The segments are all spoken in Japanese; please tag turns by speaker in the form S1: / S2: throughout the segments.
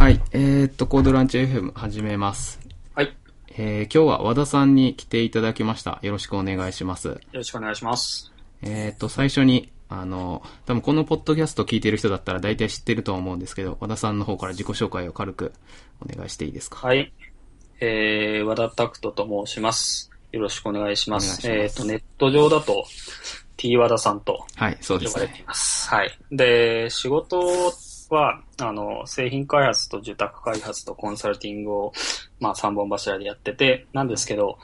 S1: はい。えー、っと、コードランチ FM 始めます。
S2: はい。
S1: えー、今日は和田さんに来ていただきました。よろしくお願いします。
S2: よろしくお願いします。
S1: えー、っと、最初に、あの、多分このポッドキャスト聞いてる人だったら大体知ってるとは思うんですけど、和田さんの方から自己紹介を軽くお願いしていいですか？
S2: はい。えー、和田拓人と申します。よろしくお願いします。
S1: ます
S2: えっ、と、ネット上だと T 和田さんと
S1: はい、そうですね。
S2: 呼ばれています。はい。で、仕事は、あの、製品開発と受託開発とコンサルティングを、まあ、3本柱でやってて、なんですけど、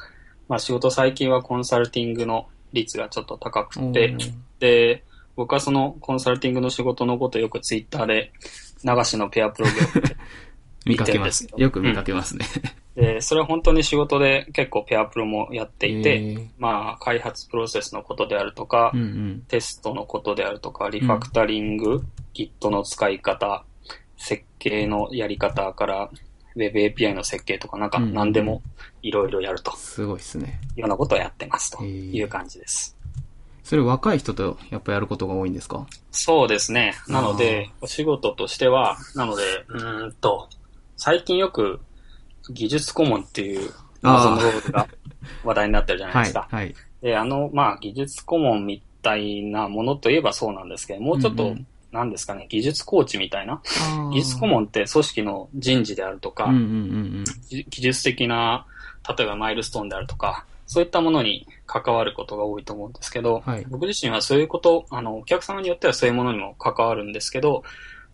S2: まあ、仕事最近はコンサルティングの率がちょっと高くてで、僕はそのコンサルティングの仕事のことをよくツイッターで、流しのペアプログラムで
S1: 見かけます。よ。く見かけますね。
S2: で、それは本当に仕事で結構ペアプロもやっていて、
S1: えー。
S2: まあ、開発プロセスのことであるとか、
S1: うんうん。
S2: テストのことであるとか、リファクタリング、Git の使い方、設計のやり方から、Web API の設計とか、なんか
S1: うん
S2: 何でもいろいろやると。
S1: すごいですね。
S2: いうようなことをやってますと。いう感じです。
S1: それ若い人とやっぱやることが多いんですか？
S2: そうですね。なので、お仕事としては、なので、うーんと、最近よく技術顧問っていう謎のロールが話題になってるじゃないで
S1: はい
S2: すか。、
S1: はい。
S2: で、あの、まあ、技術顧問みたいなものといえばそうなんですけど、もうちょっと、
S1: うんうん
S2: なんですかね、技術コーチみたいな？技術顧問って組織の人事であるとか、
S1: うんうんうん
S2: 技技術的な、例えばマイルストーンであるとか、そういったものに関わることが多いと思うんですけど、
S1: はい
S2: 僕自身はそういうこと、あの、お客様によってはそういうものにも関わるんですけど、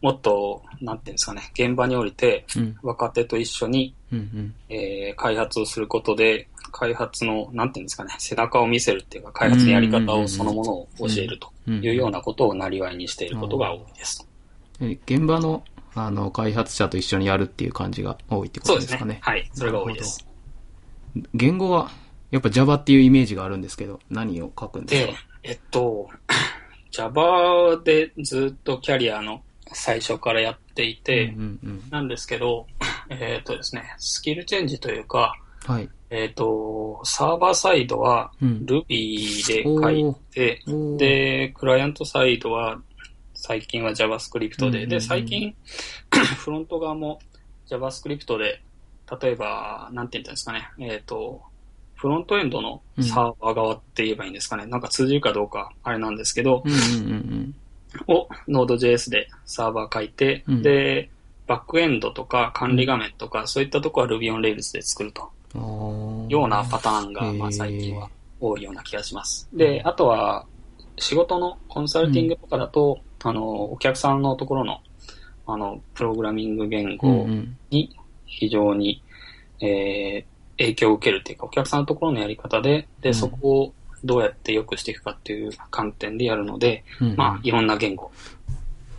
S2: もっと、なんていうんですかね、現場に降りて、若手と一緒に、
S1: うんうん。
S2: えー開発をすることで、開発の、なんていうんですかね、背中を見せるっていうか、開発のやり方をそのものを教えるというようなことをなりわいにしていることが多いです
S1: 現場の、あの、開発者と一緒にやるっていう感じが多いってことですすかね？。
S2: はい、それが多いです。
S1: 言語は、やっぱ Java っていうイメージがあるんですけど、何を書くんです
S2: で
S1: か、
S2: えっと、Java でずっとキャリアの最初からやっていて、
S1: うんうん
S2: なんですけど、えっとですね、スキルチェンジというか、
S1: うん。はい。
S2: えっと、サーバーサイドは
S1: うん。
S2: Ruby で書いて、
S1: おー、
S2: で、クライアントサイドは、最近は JavaScript で、
S1: うんうんうん。
S2: で、最近、フロント側も JavaScript で、例えば、なんて言ったんですかね、えっ、と、フロントエンドのサーバー側って言えばいいんですかね、なんか通じるかどうか、あれなんですけど、
S1: うんうんうん
S2: を Node.js でサーバー書いて、
S1: うん。
S2: で、バックエンドとか管理画面とか、そういったところは Ruby on Rails で作ると。ようなパターンが、まあ最近は多いような気がします。で、あとは、仕事のコンサルティングとかだと、あの、お客さんのところの、あの、プログラミング言
S1: うんう
S2: 語
S1: ん。
S2: に非常に、えー影響を受けるっていうか、お客さんのところのやり方で、
S1: うん。
S2: で、そこをどうやって良くしていくかっていう観点でやるので、
S1: うんうん
S2: まあ、いろんな言語、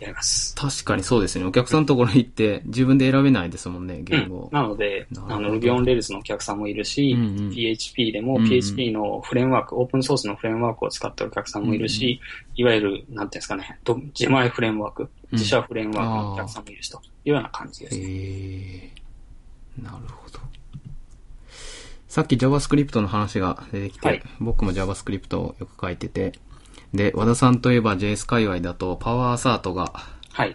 S2: やります。
S1: 確かにそうですね。お客さんのところに行って自分で選べないですもんね、言語。
S2: なので、
S1: なるほど
S2: あの、Ruby on Rails のお客さんもいるし、
S1: うんうん
S2: PHP でも
S1: うんうん
S2: PHP のフレームワーク、オープンソースのフレームワークを使ってるお客さんもいるし、いわゆる、なんていうんですかね、ど自前フレームワーク、自社フレームワークのお客さんもいるしというような感じです。
S1: へえ。なるほど。さっき JavaScript の話が出てきて、
S2: はい
S1: 僕も JavaScript をよく書いてて、で、和田さんといえば JS 界隈だとパワーアサートが
S2: はい。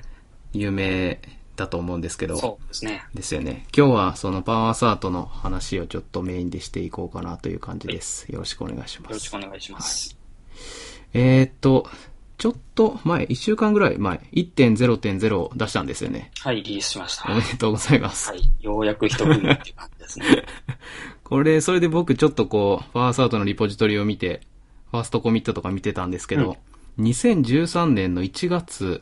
S1: 有名だと思うんですけど、
S2: そうですね。
S1: ですよね。今日はそのパワーアサートの話をちょっとメインでしていこうかなという感じです。よろしくお願いします。
S2: よろしくお願いします。
S1: えーっと、ちょっと前、1週間ぐらい前、1.0.0を出したんですよね。
S2: はい、リリースしました。
S1: おめでとうございます。
S2: はい。ようやく一組っていう感じですね。
S1: これ、それで僕ちょっとこう、ファーストアウトのリポジトリを見て、ファーストコミットとか見てたんですけど、2013年の1月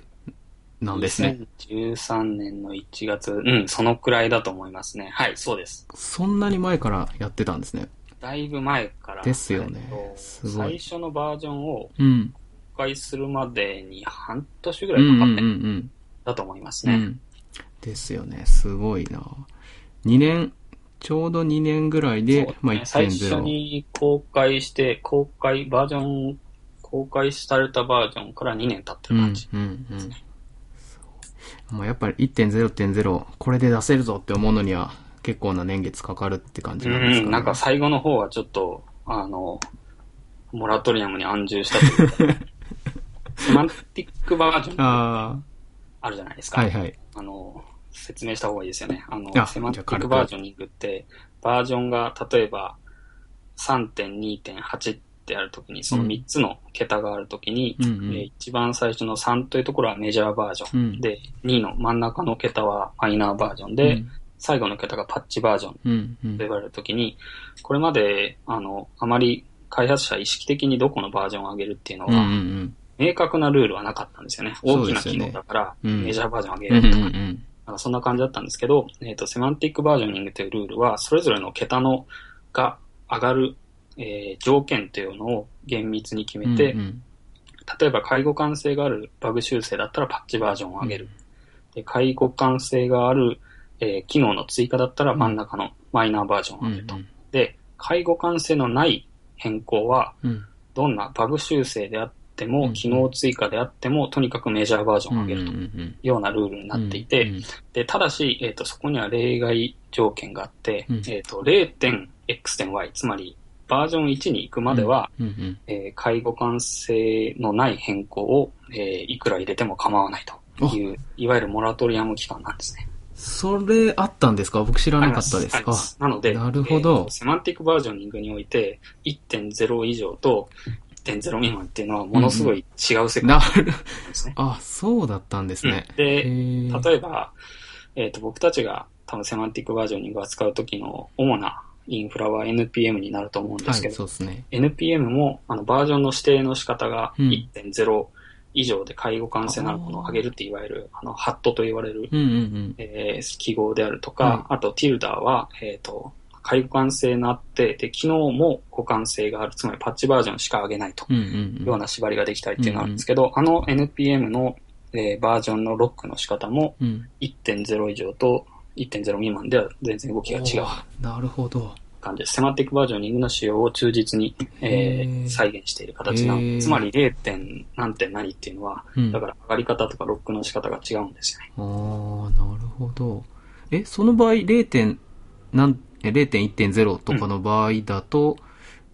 S1: なんですね。
S2: 2013年の1月、うん、そのくらいだと思いますね。はい、そうです。
S1: そんなに前からやってたんですね。
S2: だいぶ前から。
S1: ですよね
S2: えっと
S1: すごい
S2: 最初のバージョンを
S1: うん。
S2: 公開するまでに半年ぐ
S1: うんうんうん
S2: らいかかって
S1: うん。
S2: たと思いますね。
S1: うん。ですよね。すごいな2年、ちょうど2年ぐらいで、まあ
S2: ね最初
S1: 1.0。
S2: に公開して、公開、バージョン、公開されたバージョンから2年経って
S1: うん
S2: る感じ。
S1: うんうん。まあやっぱり1.0.0、これで出せるぞって思うのには結構な年月かかるって感じ
S2: う
S1: なんですかね。
S2: ん、なんか最後の方はちょっと、あの、モラトリアムに安住したというか、セマンティックバージョンあ
S1: あ
S2: るじゃないです
S1: あ、
S2: か。
S1: はいはい。
S2: あの、説明した方がいいですよね。あの、
S1: あ
S2: セマンティックバージョニングって、バージョンが例えば3.2.8ってあるときに、その3つの桁があるときに、
S1: うんうん
S2: えー一番最初の3というところはメジャーバージョン。
S1: うん
S2: で、2の真ん中の桁はマイナーバージョンで、最後の桁がパッチバージョン
S1: うん、うん、うん
S2: と言われるときに、これまで、あの、あまり開発者は意識的にどこのバージョンを上げるっていうの
S1: うん、うん、う
S2: は、
S1: ん。
S2: 明確なルールはなかったんですよね。大きな機能だから、
S1: うん
S2: メジャーバージョンを上
S1: うん、うん、
S2: げるとか、
S1: うん。
S2: なんかそんな感じだったんですけど、えっ、と、セマンティックバージョニングというルールは、それぞれの桁のが上がる、えー条件というのを厳密に決めて、
S1: うんうん。
S2: 例えば介護完成があるバグ修正だったらパッチバージョンを上げる。で介護完成がある、えー機能の追加だったら真ん中のマイナーバージョンを
S1: うん
S2: 上げると。で、介護完成のない変更は、
S1: うん。
S2: どんなバグ修正であっても、
S1: うん
S2: 機能追加であっても、とにかくメジャーバージョンを上げると。いう
S1: うん
S2: ようなルールになっていて、
S1: うん
S2: で、ただし、えっ、と、そこには例外条件があって、
S1: うん。
S2: えっ、と、0.x 点 y、つまり、バージョン1に行くまでは、えー介護完成のない変更を、えーいくら入れても構わないと。いう、いわゆるモラトリアム期間なんですね。
S1: それあったんですか？僕知らなかったです。
S2: あります。なので、
S1: なるほど。
S2: えーセマンティックバージョニングにおいて、1.0以上と1.0未満っていうのはものすごい違う世界なんですね。
S1: あ、そうだったんですね。
S2: うんで例えば、えっ、と、僕たちが多分セマンティックバージョニングを扱う時の主なインフラは NPM になると思うんです
S1: はい、
S2: けど、
S1: そうですね。
S2: NPM もあのバージョンの指定の仕方が
S1: うん
S2: 1.0以上で介護完成なるものを上げるっていわゆる、あの、ハットと言われる、
S1: うんうんうん。
S2: えー記号であるとか、
S1: はい
S2: あと、ティルダーは、えっ、と、介護完成があって、で、機能も互換性がある、つまりパッチバージョンしか上げないと
S1: うんう。
S2: ような縛りができたりっていうのがあるんですけど、あの NPM の、えーバージョンのロックの仕方も
S1: うん。
S2: 1.0以上と1.0未満では全然動きが違う
S1: なるほど。
S2: 感じです。セマンティックバージョニングの仕様を忠実に、え
S1: へー
S2: ー再現している形なので、つまり 0. 点何点何っていうのは、
S1: うん。
S2: だから上がり方とかロックの仕方が違うんですよね。
S1: ああ、なるほど。え、その場合、0. 点、なん、え0.1.0とかの場合だと、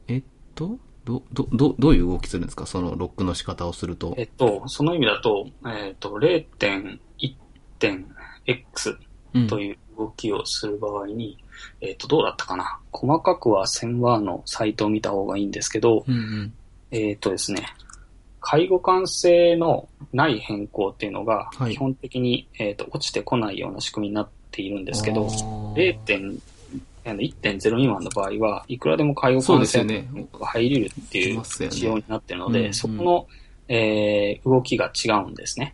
S1: えっと、ど、ど、ど、どういう動きするんですか？そのロックの仕方をすると。
S2: えっと、その意味だと、えっと、0.1.x
S1: うん。
S2: という動きをする場合に、えっと、どうだったかな？細かくは1000ワーのサイトを見た方がいいんですけど、
S1: うんうん。
S2: えっ、とですね、介護完成のない変更っていうのが、
S1: はい。
S2: 基本的に、えーと落ちてこないような仕組みになっているんですけど、
S1: あー。
S2: 0点あの1.0未満の場合は、いくらでも介護
S1: そう
S2: 完成
S1: ですよね
S2: の変更が入れるっていう仕様になっているので、そこの、えー動きが違うんですね。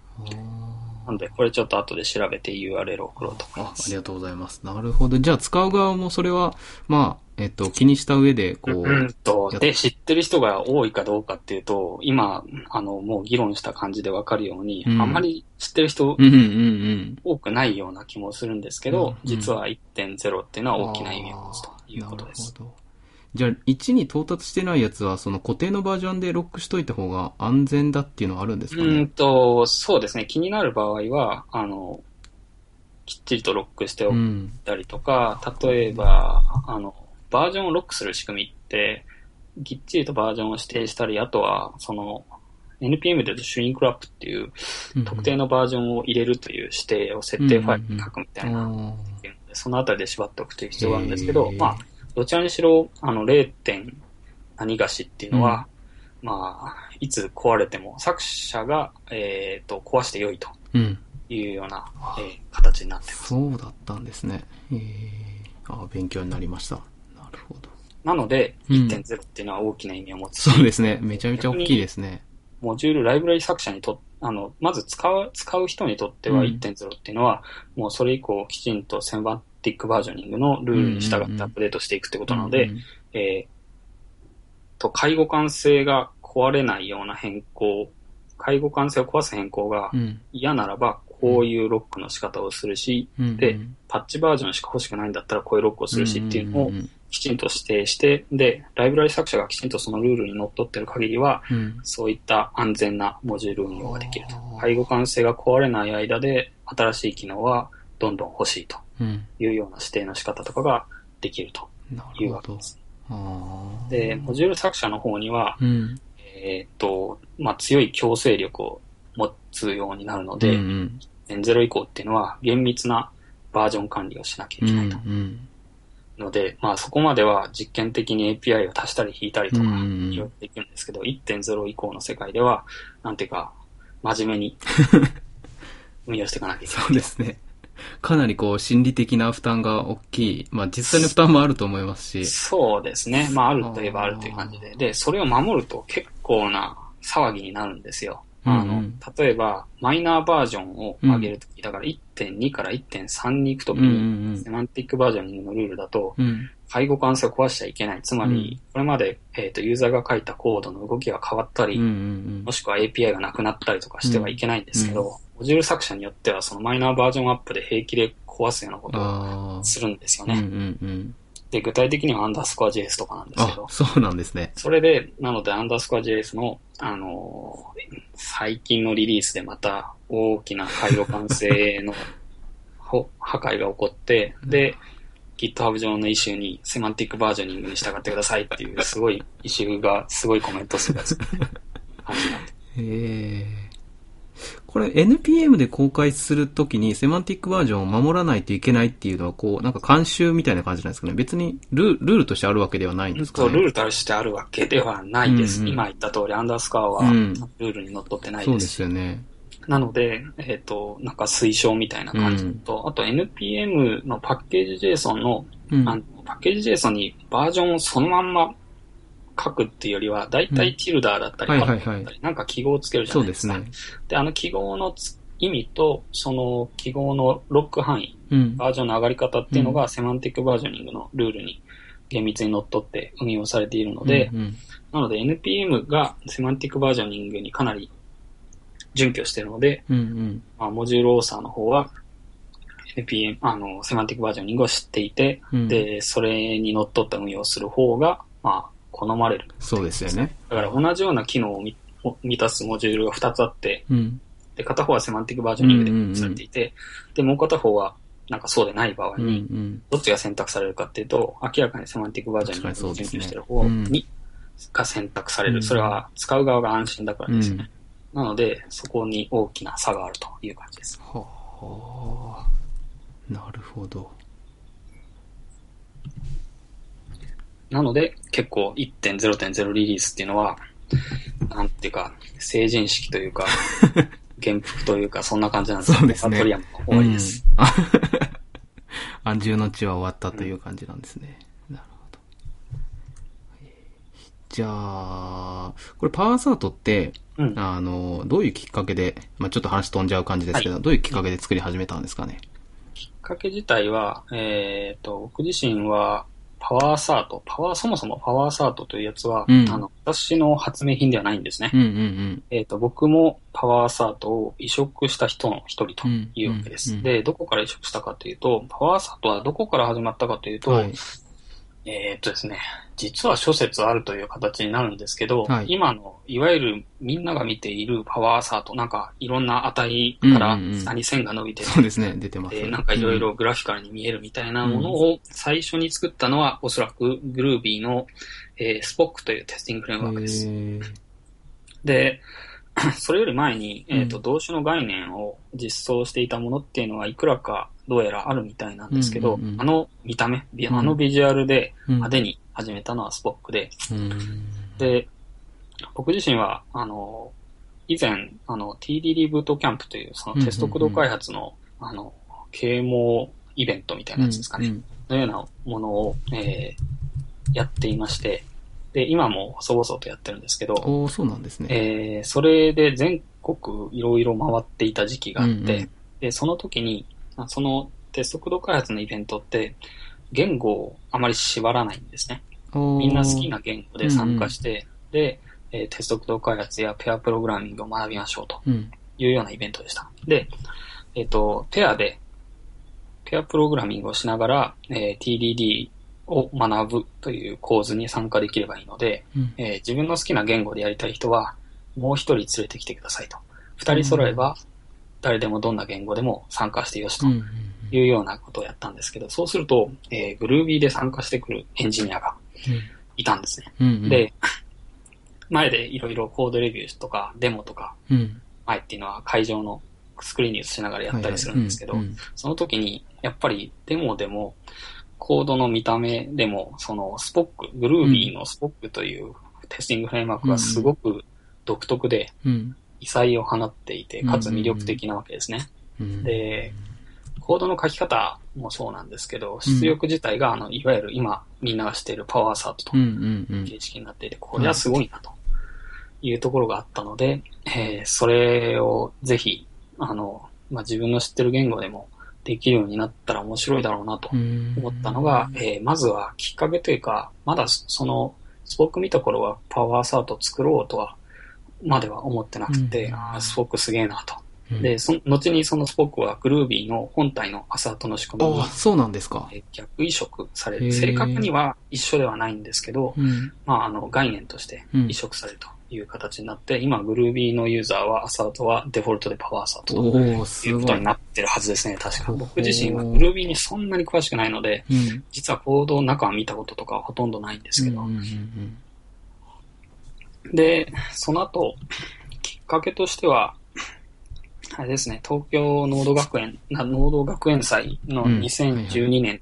S2: なので、これちょっと後で調べて URL を送ろうと思い
S1: ああ
S2: ます。
S1: りがとうございます。なるほど。じゃあ使う側もそれは、まあ、えっと、気にした上で、こう、
S2: うんと。で、知ってる人が多いかどうかっていうと、今、あの、もう議論した感じでわかるように、
S1: うん。
S2: あまり知ってる人
S1: うんうんうん
S2: 多くないような気もするんですけ
S1: うん
S2: ど、実は1.0っていうのは大きな意味を持つということです。
S1: じゃあ、1に到達してないやつは、その固定のバージョンでロックしといた方が安全だっていうのはあるんですか
S2: うん
S1: ね
S2: と、そうですね。気になる場合は、あの、きっちりとロックしておい
S1: うん。
S2: たりとか、例えば、あの、バージョンをロックする仕組みって、きっちりとバージョンを指定したり、あとは、その、NPM で言うとシュリンクラップっていう特定のバージョンを入れるという指定を設定ファイルに書くみたいな、
S1: あ
S2: そのあたりで縛っておくという必要があるんですけどまあ、どちらにしろ、あの、0. 点何がしっていうのは、まあ、いつ壊れても、作者が、えっ、と、壊して良いと
S1: ーうん。
S2: いうような、えー形になっています。
S1: そうだったんですね。えー、あ勉強になりました。な
S2: ので、
S1: うん
S2: 1.0っていうのは大きな意味を持つし、
S1: そうですね。めちゃめちゃ大きいですね。
S2: モジュールライブラリ作者にとあの、まず使う、使う人にとっては
S1: うん
S2: 1.0っていうのは、もうそれ以降きちんとセマンティックバージョニングのルールに従ってアップデートしていくってことなので、
S1: うんうん
S2: えーと、介護完成が壊れないような変更、介護完成を壊す変更が
S1: うん。
S2: 嫌ならば、こういうロックの仕方をするし、
S1: うん。
S2: で
S1: うん
S2: パッチバージョンしか欲しくないんだったらこういうロックをするしっていうのを
S1: んん
S2: きちんと指定して、で、ライブラリ作者がきちんとそのルールにのっとってる限りは、
S1: うん。
S2: そういった安全なモジュール運用ができると介護完成が壊れない間で、新しい機能はどんどん欲しいと
S1: うん。
S2: いうような指定の仕方とかができると
S1: な
S2: いう
S1: るほど。
S2: わけです。で、モジュール作者の方には、
S1: うん。
S2: えーっと、まあ、強い強制力を持つようになるので、
S1: うん
S2: 0以降っていうのは厳密なバージョン管理をしなきゃ
S1: うん。
S2: いけないと。
S1: うん。
S2: ので、まあそこまでは実験的に API を足したり引いたりとか、いろいろできるんですけど、1.0以降の世界では、なんていうか、真面目に 運用していかなきゃいけない。
S1: そうですね。かなりこう、心理的な負担が大きい。まあ実際の負担もあると思いますし。
S2: そうですね。まああるといえばあるという感じで。で、それを守ると結構な騒ぎになるんですよ。あの、
S1: うんうん
S2: 例えば、マイナーバージョンを上げるとき、だから1.2から1.3に行くとき
S1: うんう
S2: に、
S1: ん
S2: セマンティックバージョニングのルールだと、
S1: うん。うん。
S2: 介護関数を壊しちゃいけない。つまり、これまで、えっ、と、ユーザーが書いたコードの動きが変わったり、
S1: うんうん
S2: もしくは API がなくなったりとかしてはいけないんですけど、モジュール作者によってはそのマイナーバージョンアップで平気で壊すようなこ
S1: うん。
S2: とを。するんですよ
S1: うんう
S2: ね。
S1: んうん。
S2: で、具体的にはアンダースコア JS とかなんですけど、、
S1: あそうなんですね。
S2: それで、なのでアンダースコア JS の、あのー最近のリリースでまた大きな回路完成の ほ破壊が起こって、で、GitHub 上のイシューにセマンティックバージョニングに従ってくださいっていうすごいイシューがすごいコメントするやつ。感じにな
S1: へえ。これ NPM で公開するときにセマンティックバージョンを守らないといけないっていうのはこう、なんか慣習みたいな感じなんですかね。別にルルールとしてあるわけではないんですか
S2: と、
S1: ね。
S2: ルールとしてあるわけではないです。
S1: うんうん
S2: 今言った通り、アンダースコアは
S1: うん
S2: ルールにのっとってない
S1: そうで
S2: です。
S1: すよね。
S2: なので、えっ、と、なんか推奨みたいな感じと、あと NPM のパッケージ JSON の、
S1: うん。
S2: あのパッケージ JSON にバージョンをそのまんま書くっていうよりは、だいたいティルダーだったり、
S1: はいはいはい
S2: なんか記号をつけるじゃ
S1: そ
S2: ないでか。
S1: うですすね。
S2: で、あの記号のつ意味と、その記号のロック範囲、
S1: うん。
S2: バージョンの上がり方っていうのが、セマンティックバージョニングのルールに厳密にのっとって運用されているので、
S1: うんうん
S2: なので NPM がセマンティックバージョニングにかなり準拠しているので、
S1: うんうん。
S2: まあ、モジュールオーサーの方は NPM、あの、セマンティックバージョニングを知っていて、
S1: うん
S2: で、それにのっとった運用をする方が、まあ、好まれる。
S1: そうですよね。
S2: だから同じような機能を満満たすモジュールが2つあって、
S1: うん。
S2: で、片方はセマンティックバージョニングで分されていて、で、もう片方は、なんかそうでない場合
S1: うんう
S2: に、
S1: ん。
S2: どっちが選択されるかっていうと、明らかにセマンティックバージョニング
S1: ですね
S2: 拠している方に、が選択され
S1: うん
S2: る。それは使う側が安心だからですよね。
S1: うん
S2: なので、そこに大きな差があるという感じです。
S1: はあ。なるほど。
S2: なので、結構1.0.0リリースっていうのは、なんていうか、成人式というか、元服というか、そんな感じなんです
S1: そうですね
S2: トリアムの終わりです。
S1: うん。あ 安住の地は終わったという感じなんですね。なるほど。じゃあ、これパワーサートって、
S2: うん。
S1: あの、どういうきっかけで、まあちょっと話飛んじゃう感じですけど、どういうきっかけで作り始めたんですかね？
S2: きっかけ自体は、えっ、と、僕自身は、パワーサート、パワー、そもそもパワーサートというやつは、
S1: うん
S2: あの、私の発明品ではないんですね。
S1: うんうん
S2: えっ、と、僕もパワーサートを移植した人の一人というわけです。
S1: うんうん
S2: で、どこから移植したかというと、パワーサートはどこから始まったかというと、
S1: うん。はい。
S2: えーっとですね、実は諸説あるという形になるんですけど、
S1: はい
S2: 今の、いわゆるみんなが見ているパワーサート、なんかいろんな値から
S1: うんうんうん
S2: 下に線が伸びてて、
S1: そうですね、出てます。
S2: でなんかいろいろグラフィカルに見えるみたいなものを最初に作ったのは、おそらくグルービーの、えー、スポックというテスティングフレームワークです。で、それより前に、えっ、と、
S1: うん
S2: 動詞の概念を実装していたものっていうのはいくらかどうやらあるみたいなんですけど、
S1: うんうんうん
S2: あの見た目、あのビジュアルで
S1: うん。
S2: 派手に始めたのはスポックで、
S1: うん。
S2: で、僕自身は、あの、以前、あの、TDD ブートキャンプという、そのテスト駆動開発の、あの、啓蒙イベントみたいなやつですかね。
S1: うん。
S2: のようなものを、えーやっていまして、で、今も細々とやってるんですけど、
S1: おーそうなんですね。
S2: えーそれで全国いろいろ回っていた時期があって、
S1: うんうん
S2: で、その時に、あそのテスト駆動開発のイベントって、言語をあまり縛らないんですね。みんな好きな言語で参加して、で、えーテスト駆動開発やペアプログラミングを学びましょうと
S1: うん。
S2: いうようなイベントでした。で、えっ、と、ペアで、ペアプログラミングをしながら、えー TDD を学ぶという構図に参加できればいいので、
S1: うん。
S2: えー自分の好きな言語でやりたい人は、もう一人連れてきてくださいと。二人揃えば、誰でもどんな言語でも参加してよしというようなことをやったんですけど、そうすると、えー、Groovy で参加してくるエンジニアがいたんですね。
S1: うんうん、
S2: で、前でいろいろコードレビューとかデモとか
S1: うん。
S2: 前っていうのは会場のスクリーンに映しながらやったりするんですけど、
S1: はいはい。うん。
S2: その時に、やっぱりデモでも、コードの見た目でも、そのスポック、グルービーのスポックというテスティングフレームワークがすごく独特で、
S1: うん。
S2: 異彩を放っていて、かつ魅力的なわけですね。
S1: うん、
S2: で、コードの書き方もそうなんですけど、出力自体が、あの、いわゆる今みんなが知っているパワーサートと。形式になっていて、これはすごいなというところがあったので、えーそれをぜひ、あの、まあ、自分の知ってる言語でもできるようになったら面白いだろうなと
S1: うん
S2: 思ったのが、えーまずはきっかけというか、まだその、スポーク見た頃はパワーサート作ろうとは、までは思ってなくて、
S1: うん
S2: あースポークすげえなと。
S1: うん
S2: で、その後にそのスポークはグルービーの本体のアサートの仕組みに
S1: あ、そうなんですか。
S2: えー逆移植される。正確には一緒ではないんですけど、
S1: うん。
S2: まあ、あの、概念として
S1: うん
S2: 移植されるという形になって、今、グルービーのユーザーは、アサートはデフォルトでパワーアサートと
S1: い
S2: いうことに。なってるはずですね、確か。僕自身はグルービーにそんなに詳しくないので、
S1: うん。
S2: 実はコードの中は見たこととかはほとんどないんですけど、
S1: うんうんうん
S2: で、その後、きっかけとしては、あれですね、東京農土学園、な農土学園祭の
S1: うん
S2: 2012年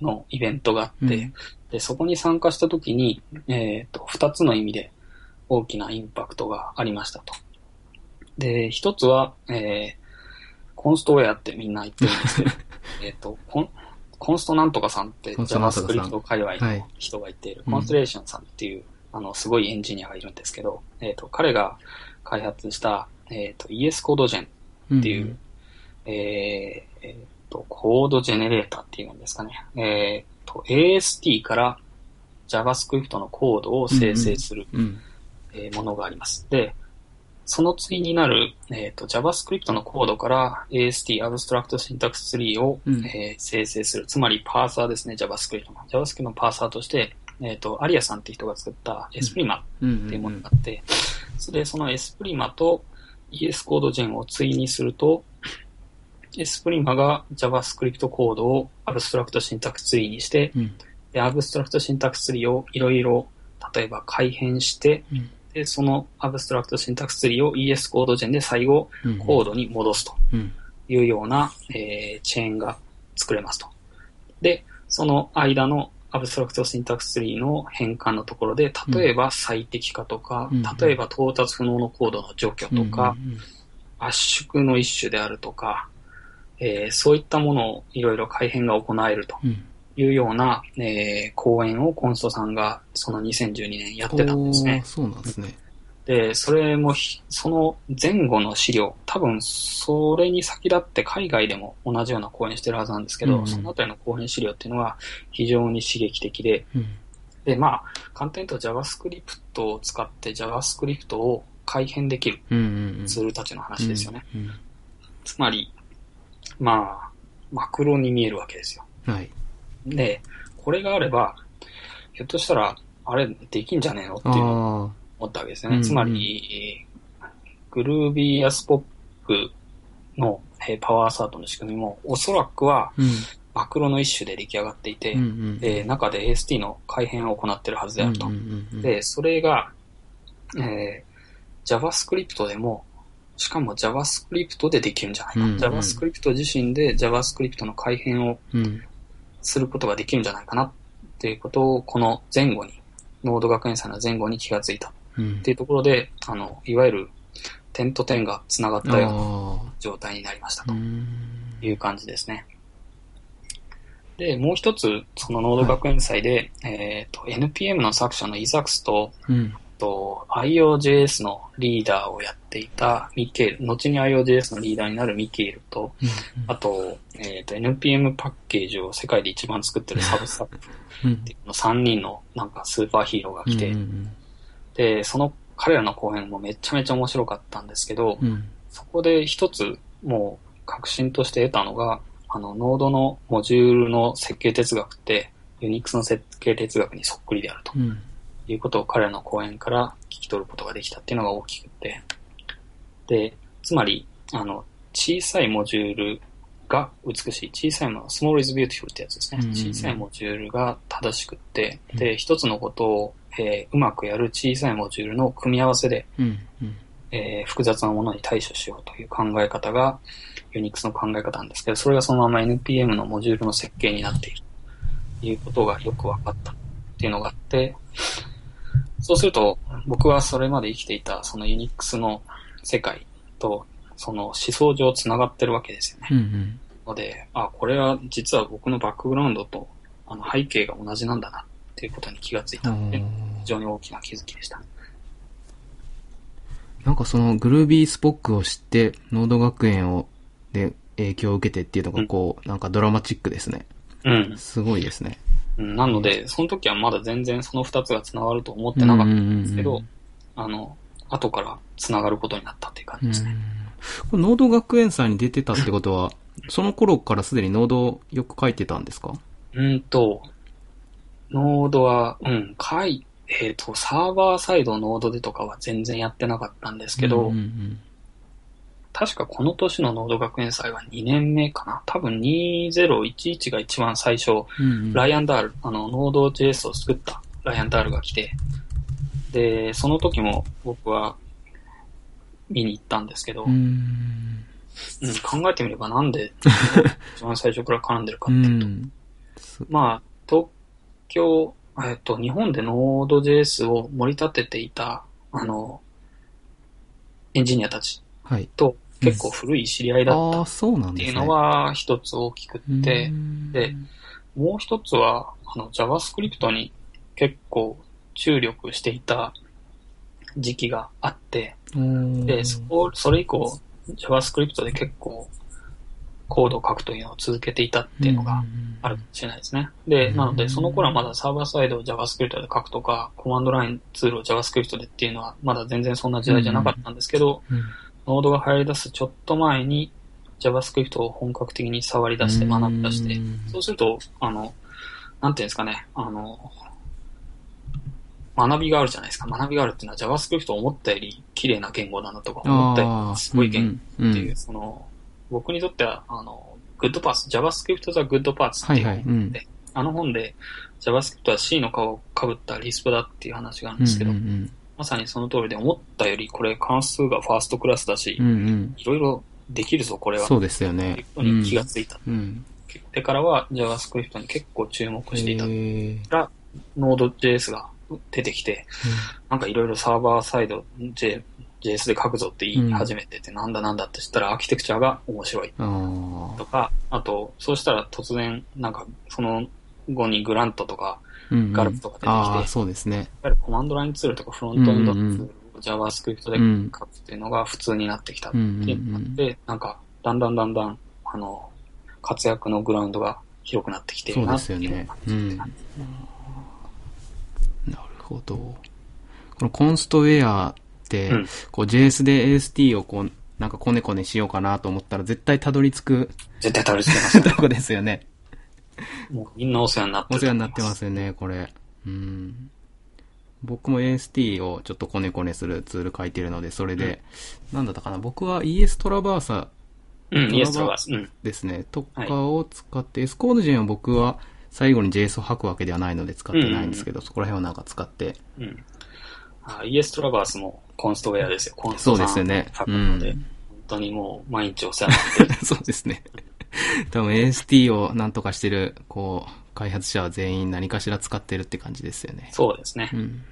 S2: のイベントがあって、
S1: うん
S2: で、そこに参加した時に、えっ、と、二つの意味で大きなインパクトがありましたと。で、一つは、えー、コンストウェアってみんな言ってるんですけど、えっと、コン、コンストなんとかさんって JavaScript 界隈
S1: はい
S2: の人が言っている、
S1: うん
S2: コンストレーションさんっていう、あの、すごいエンジニアがいるんですけど、えっ、と、彼が開発した、えっ、と、ES コードジェン
S1: うん。
S2: っていう、えーえーと、コードジェネレーターっていうんですかね。えーと、AST から JavaScript のコードを生成する、
S1: うん。
S2: えーものがあります。で、その対になる、えーと、JavaScript のコードから AST Abstract Syntax Tree を、
S1: うん
S2: えー生成する。つまりパーサーですね、JavaScript の。JavaScript のパーサーとして、えっ、と、アリアさんって人が作ったエスプリマ
S1: うん。
S2: っていうものがあって、それでそのエスプリマと ES コードジェンを対にすると、エスプリマが JavaScript コードを Abstract Syntax Tree にして、
S1: うん。
S2: で、Abstract Syntax Tree をいろいろ、例えば改変して、
S1: うん。
S2: で、その Abstract Syntax Tree を ES コードジェンで最後、
S1: うん。
S2: コードに戻すと
S1: うん。
S2: いうような、えーチェーンが作れますと。で、その間の Abstract Syntax Tree の変換のところで、例えば最適化とか、
S1: うん
S2: 例えば到達不能のコードの除去とか、
S1: うん
S2: 圧縮の一種であるとか、えーそういったものをいろいろ改変が行えると
S1: うん。
S2: いうような、えー講演をコンストさんがその2012年やってたんですね。
S1: そうなんですね。
S2: で、それもひ、その前後の資料、多分それに先立って海外でも同じような講演してるはずなんですけど、
S1: うんうん
S2: そのあたりの講演資料っていうのは非常に刺激的で、
S1: うん。
S2: で、まあ、簡単に言うと JavaScript を使って JavaScript を改変できる。ツールたちの話ですよね。
S1: うん。
S2: つまり、まあ、マクロに見えるわけですよ。
S1: はい。
S2: で、これがあれば、ひょっとしたら、あれ、できんじゃねえのっていうのを
S1: あ
S2: 思ったわけですよね。つまり、グルービーやスポックのえーパワーサートの仕組みも、おそらくは。マクロの一種で出来上がっていて、
S1: うんうん。
S2: で中で AST の改変を行っているはずであると。で、それが、えー JavaScript でも、しかも JavaScript でできるんじゃないか。
S1: うんうん
S2: JavaScript 自身で JavaScript の改変を
S1: うん。
S2: することができるんじゃないかなっていうことを、この前後に、ノード学園祭の前後に気がついた。
S1: うん
S2: っていうところで、あの、いわゆる点と点が繋がったような
S1: あ
S2: 状態になりましたと。いう感じですね。で、もう一つ、そのノード学園祭で、えっ、と、NPM の作者のイザクスと、
S1: うん。
S2: と IOJS のリーダーをやっていたミケール、後に IOJS のリーダーになるミケールと、あと、えっ、と、NPM パッケージを世界で一番作ってるサブスタッフ
S1: うん。
S2: っていうの3人のなんかスーパーヒーローが来て、
S1: うん
S2: で、その彼らの講演もめちゃめちゃ面白かったんですけど、
S1: うん。うん。
S2: そこで一つもう革新として得たのが、あの、ノードのモジュールの設計哲学って、ユニックスの設計哲学にそっくりであると
S1: うん。
S2: いうことを彼らの講演から聞き取ることができたっていうのが大きくて、で、つまり、あの、小さいモジュールが美しい。小さいもの、small is beautiful ってやつですね。小さいモジュールが正しくって、
S1: うん
S2: で、一つのことを、えーうまくやる小さいモジュールの組み合わせで、
S1: うん。うん。
S2: ええー複雑なものに対処しようという考え方が、ユニックスの考え方なんですけど、それがそのまま NPM のモジュールの設計になっているということがよく分かったっていうのがあって、そうすると、僕はそれまで生きていたそのユニックスの世界と、その思想上つながってるわけですよね。
S1: うんうん。
S2: ので、あ、これは実は僕のバックグラウンドとあの背景が同じなんだなっていうことに気がついたので、非常に大きな気づきでした。
S1: なんかそのグルービースポックを知って、ノード学園を、で影響を受けてっていうのがこう、なんかドラマチックですね。
S2: うん。
S1: すごいですね。
S2: うんなので、その時はまだ全然その二つが繋がると思ってなかったんですけど
S1: うんうんうん、
S2: あの、後から繋がることになったっていう感じですね。
S1: これノード学園祭に出てたってことは、その頃からすでにノードをよく書いてたんですか？
S2: うんと、ノードは、うん、書い、えっ、と、サーバーサイドノードでとかは全然やってなかったんですけど、
S1: うんうん
S2: 確かこの年のノード学園祭は2年目かな。多分2011が一番最初、
S1: うんうん
S2: ライアンダール、あの、ノード JS を作ったライアンダールが来て、で、その時も僕は見に行ったんですけど、
S1: う
S2: うん
S1: ん。
S2: 考えてみればなんで 一番最初から絡んでるか
S1: う
S2: っていうと、
S1: ん。す
S2: まあ、東京、えっと、日本でノード JS を盛り立てていた、あの、エンジニアたち
S1: はい。
S2: と結構古い知り合いだった。っていうのは一つ大きくって、
S1: うん。
S2: で、もう一つは、あの、JavaScript に結構注力していた時期があって、で、そこ、それ以降、JavaScript で結構コードを書くというのを続けていたっていうのがあるかもしれないですね。で、なので、その頃はまだサーバーサイドを JavaScript で書くとか、コマンドラインツールを JavaScript でっていうのは、まだ全然そんな時代じゃなかったんですけど、
S1: うん
S2: ノードが流行り出すちょっと前に JavaScript を本格的に触り出して学び出して
S1: うん、
S2: そうすると、あの、なんていうんですかね、あの、学びがあるじゃないですか。学びがあるっていうのは JavaScript を思ったより綺麗な言語だなとか思ったよりすごい言語っていう、
S1: うん
S2: その、僕にとっては、あの、グッドパーツ、JavaScript ザグッドパーツっていう。
S1: はいはいうん。
S2: 本で、あの本で JavaScript は C の皮をかぶったリスプだっていう話があるんですけど、
S1: うんうん
S2: まさにその通りで思ったよりこれ関数がファーストクラスだし
S1: うん、うん
S2: いろいろできるぞ、これは。
S1: そうですよね。
S2: ことに気がついた。
S1: うん。
S2: でからは JavaScript に結構注目していたら、Node.js が出てきて、なんかいろいろサーバーサイド J JS で書くぞって言い始めてて、なんだなんだって知ったらアーキテクチャが面白い
S1: あ
S2: とか、あと、そうしたら突然、なんかその後にグラントとか、ガルプとか出てきて。
S1: ああ、そうですね。
S2: いわゆるコマンドラインツールとかフロントエンドツールを JavaScript で書くっていうのが普通になってきたっていうのがあって、なんか、だんだんだんだん、あの、活躍のグラウンドが広くなってきてるなっていう
S1: すよね。うん。なるほど。このコンストウェアって、
S2: うん。
S1: こう JS で AST をこう、なんかコネコネしようかなと思ったら絶対たどり着く。
S2: 絶対たどり着けますよ
S1: とこですよね。
S2: もうみんなお世話になってる。
S1: お世話になってますよね、これ。うん。僕も AST をちょっとコネコネするツール書いてるので、それで、なんだったかな、僕は ES トラバーサ
S2: うん、イエス
S1: トラバ
S2: ース。うん。
S1: ですね、とかを使って、S コードジェンは僕は最後に JS を吐くわけではないので使ってないんですけど、そこら辺をなんか使って、
S2: うん。あイエストラバースもコンストウェアですよ。コンストさん
S1: そうですよね
S2: 書くので、
S1: うん
S2: 本当にもう毎日お世話になってる。
S1: そうですね。多分 AST をなんとかしてる、こう、開発者は全員何かしら使ってるって感じですよね。
S2: そうですね
S1: う。ん。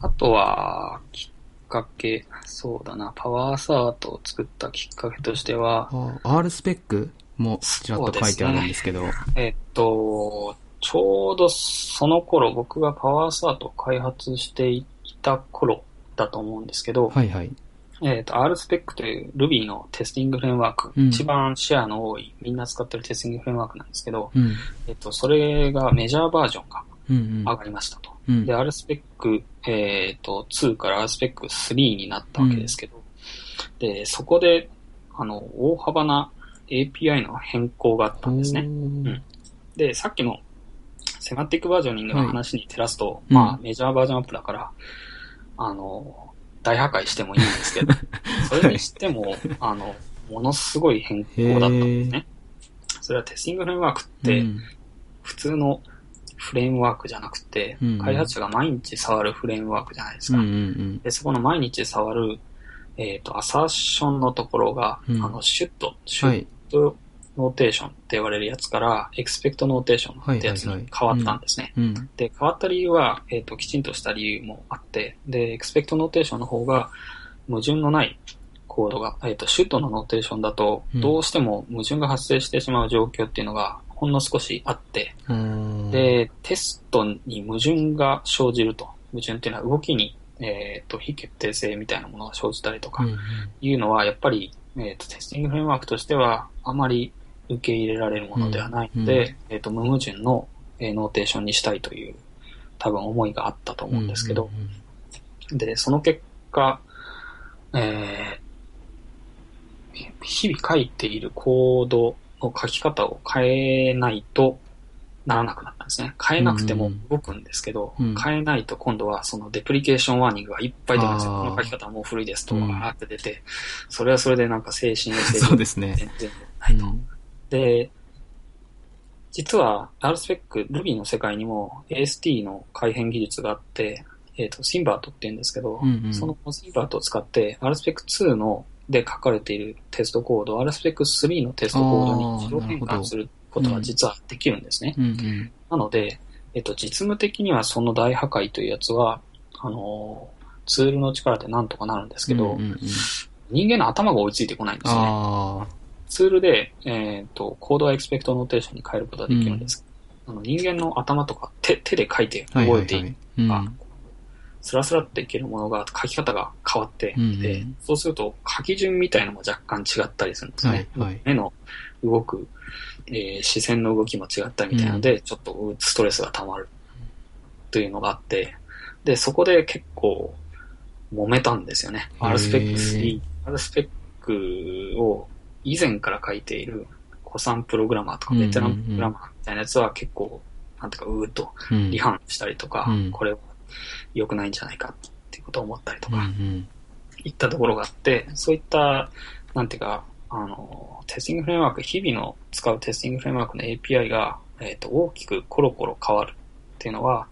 S2: あとは、きっかけ、そうだな、パワーサートを作ったきっかけとしては、
S1: あ R スペックもちらっと書いてあるんですけど、
S2: えっと、ちょうどその頃僕がパワーサートを開発していた頃だと思うんですけど、
S1: はいはい。
S2: えっと、RSpec という Ruby のテスティングフレームワーク、
S1: うん
S2: 一番シェアの多い、みんな使ってるテスティングフレームワークなんですけど、
S1: うん。
S2: えっと、それがメジャーバージョンが
S1: うんうん。
S2: 上がりましたと。
S1: うん
S2: で、RSpec、えっと、2から RSpec3 になったわけですけど、で、そこで、あの、大幅な API の変更があったんですね。
S1: おー
S2: んで、さっきのセマティックバージョニングの話に照らすと、
S1: うん
S2: まあ、メジャーバージョンアップだから、あの、大破壊してもいいんですけど、それにしても、あの、ものすごい変更だったんですね。それは testing framework って、
S1: うん
S2: 普通のフレームワークじゃなくて、
S1: うん
S2: 開発者が毎日触るフレームワークじゃないですか。
S1: うんうん
S2: で、そこの毎日触る、えっ、と、アサーションのところが、
S1: うん
S2: あの、 should、should
S1: はい。
S2: notation って言われるやつから、 expect notation ってやつに変わったんですね。
S1: うん。
S2: で、変わった理由は、えっ、と、きちんとした理由もあって、で、 expect notation の方が、矛盾のないコードが、えっ、と、 should の notation だと、
S1: うん
S2: どうしても矛盾が発生してしまう状況っていうのが、ほんの少しあって、
S1: うん、
S2: で、テストに矛盾が生じると。矛盾っていうのは動きに、えっ、と、非決定性みたいなものが生じたりとかいうのは、やっぱり、えっ、と、 testing framework としては、あまり受け入れられるものではないので、
S1: うんう
S2: えっ、と、無矛盾の、えー notation にしたいという、多分思いがあったと思うんですけど、で、その結果、えー日々書いているコードの書き方を変えないとならなくなったんですね。変えなくても動くんですけど、
S1: うん
S2: 変えないと今度はそのデプリケーションワーニングがいっぱい出るんですよ。この書き方はもう古いですと、
S1: うん
S2: わーって出て、それはそれでなんか精神衛生
S1: そうですね。
S2: 全然ないと。
S1: うん
S2: で、実は RSpec、Ruby の世界にも AST の改変技術があって、えっ、と、 Synvert って言うんですけど、
S1: うんうん。
S2: その Synvert を使って RSpec2 ので書かれているテストコード、RSpec3 のテストコードに自動変換することが実はできるんですね。
S1: うんうん。
S2: なので、えっ、と、実務的にはその大破壊というやつは、あのーツールの力でなんとかなるんですけど、
S1: うんうんうん。
S2: 人間の頭が追いついてこないんですよね。
S1: あ
S2: ツールで、えっ、と、コードは expect notation に変えることができるんです。あの人間の頭とか手手で書いて覚えている
S1: はい。うん
S2: あスラスラっていけるものが書き方が変わって、
S1: うんうん
S2: でそうすると書き順みたいのも若干違ったりするんですね。
S1: はいはい
S2: 目の動く、えー視線の動きも違ったりみたいなので、ちょっとストレスが溜まるというのがあって、で、そこで結構揉めたんですよね。
S1: へー
S2: RSpec3、RSpec を以前から書いている古参プログラマーとかベテランプログラマーみたいなやつは結構、なんていうか、うーっと
S1: うん。
S2: 離反したりとか、
S1: うん。
S2: これは良くないんじゃないかっていうことを思ったりと
S1: うんう
S2: か、
S1: ん。
S2: いったところがあって、そういった、なんていうか、あの、テスティングフレームワーク、日々の使うテスティングフレームワークの API が、えっ、と、大きくコロコロ変わるっていうのは、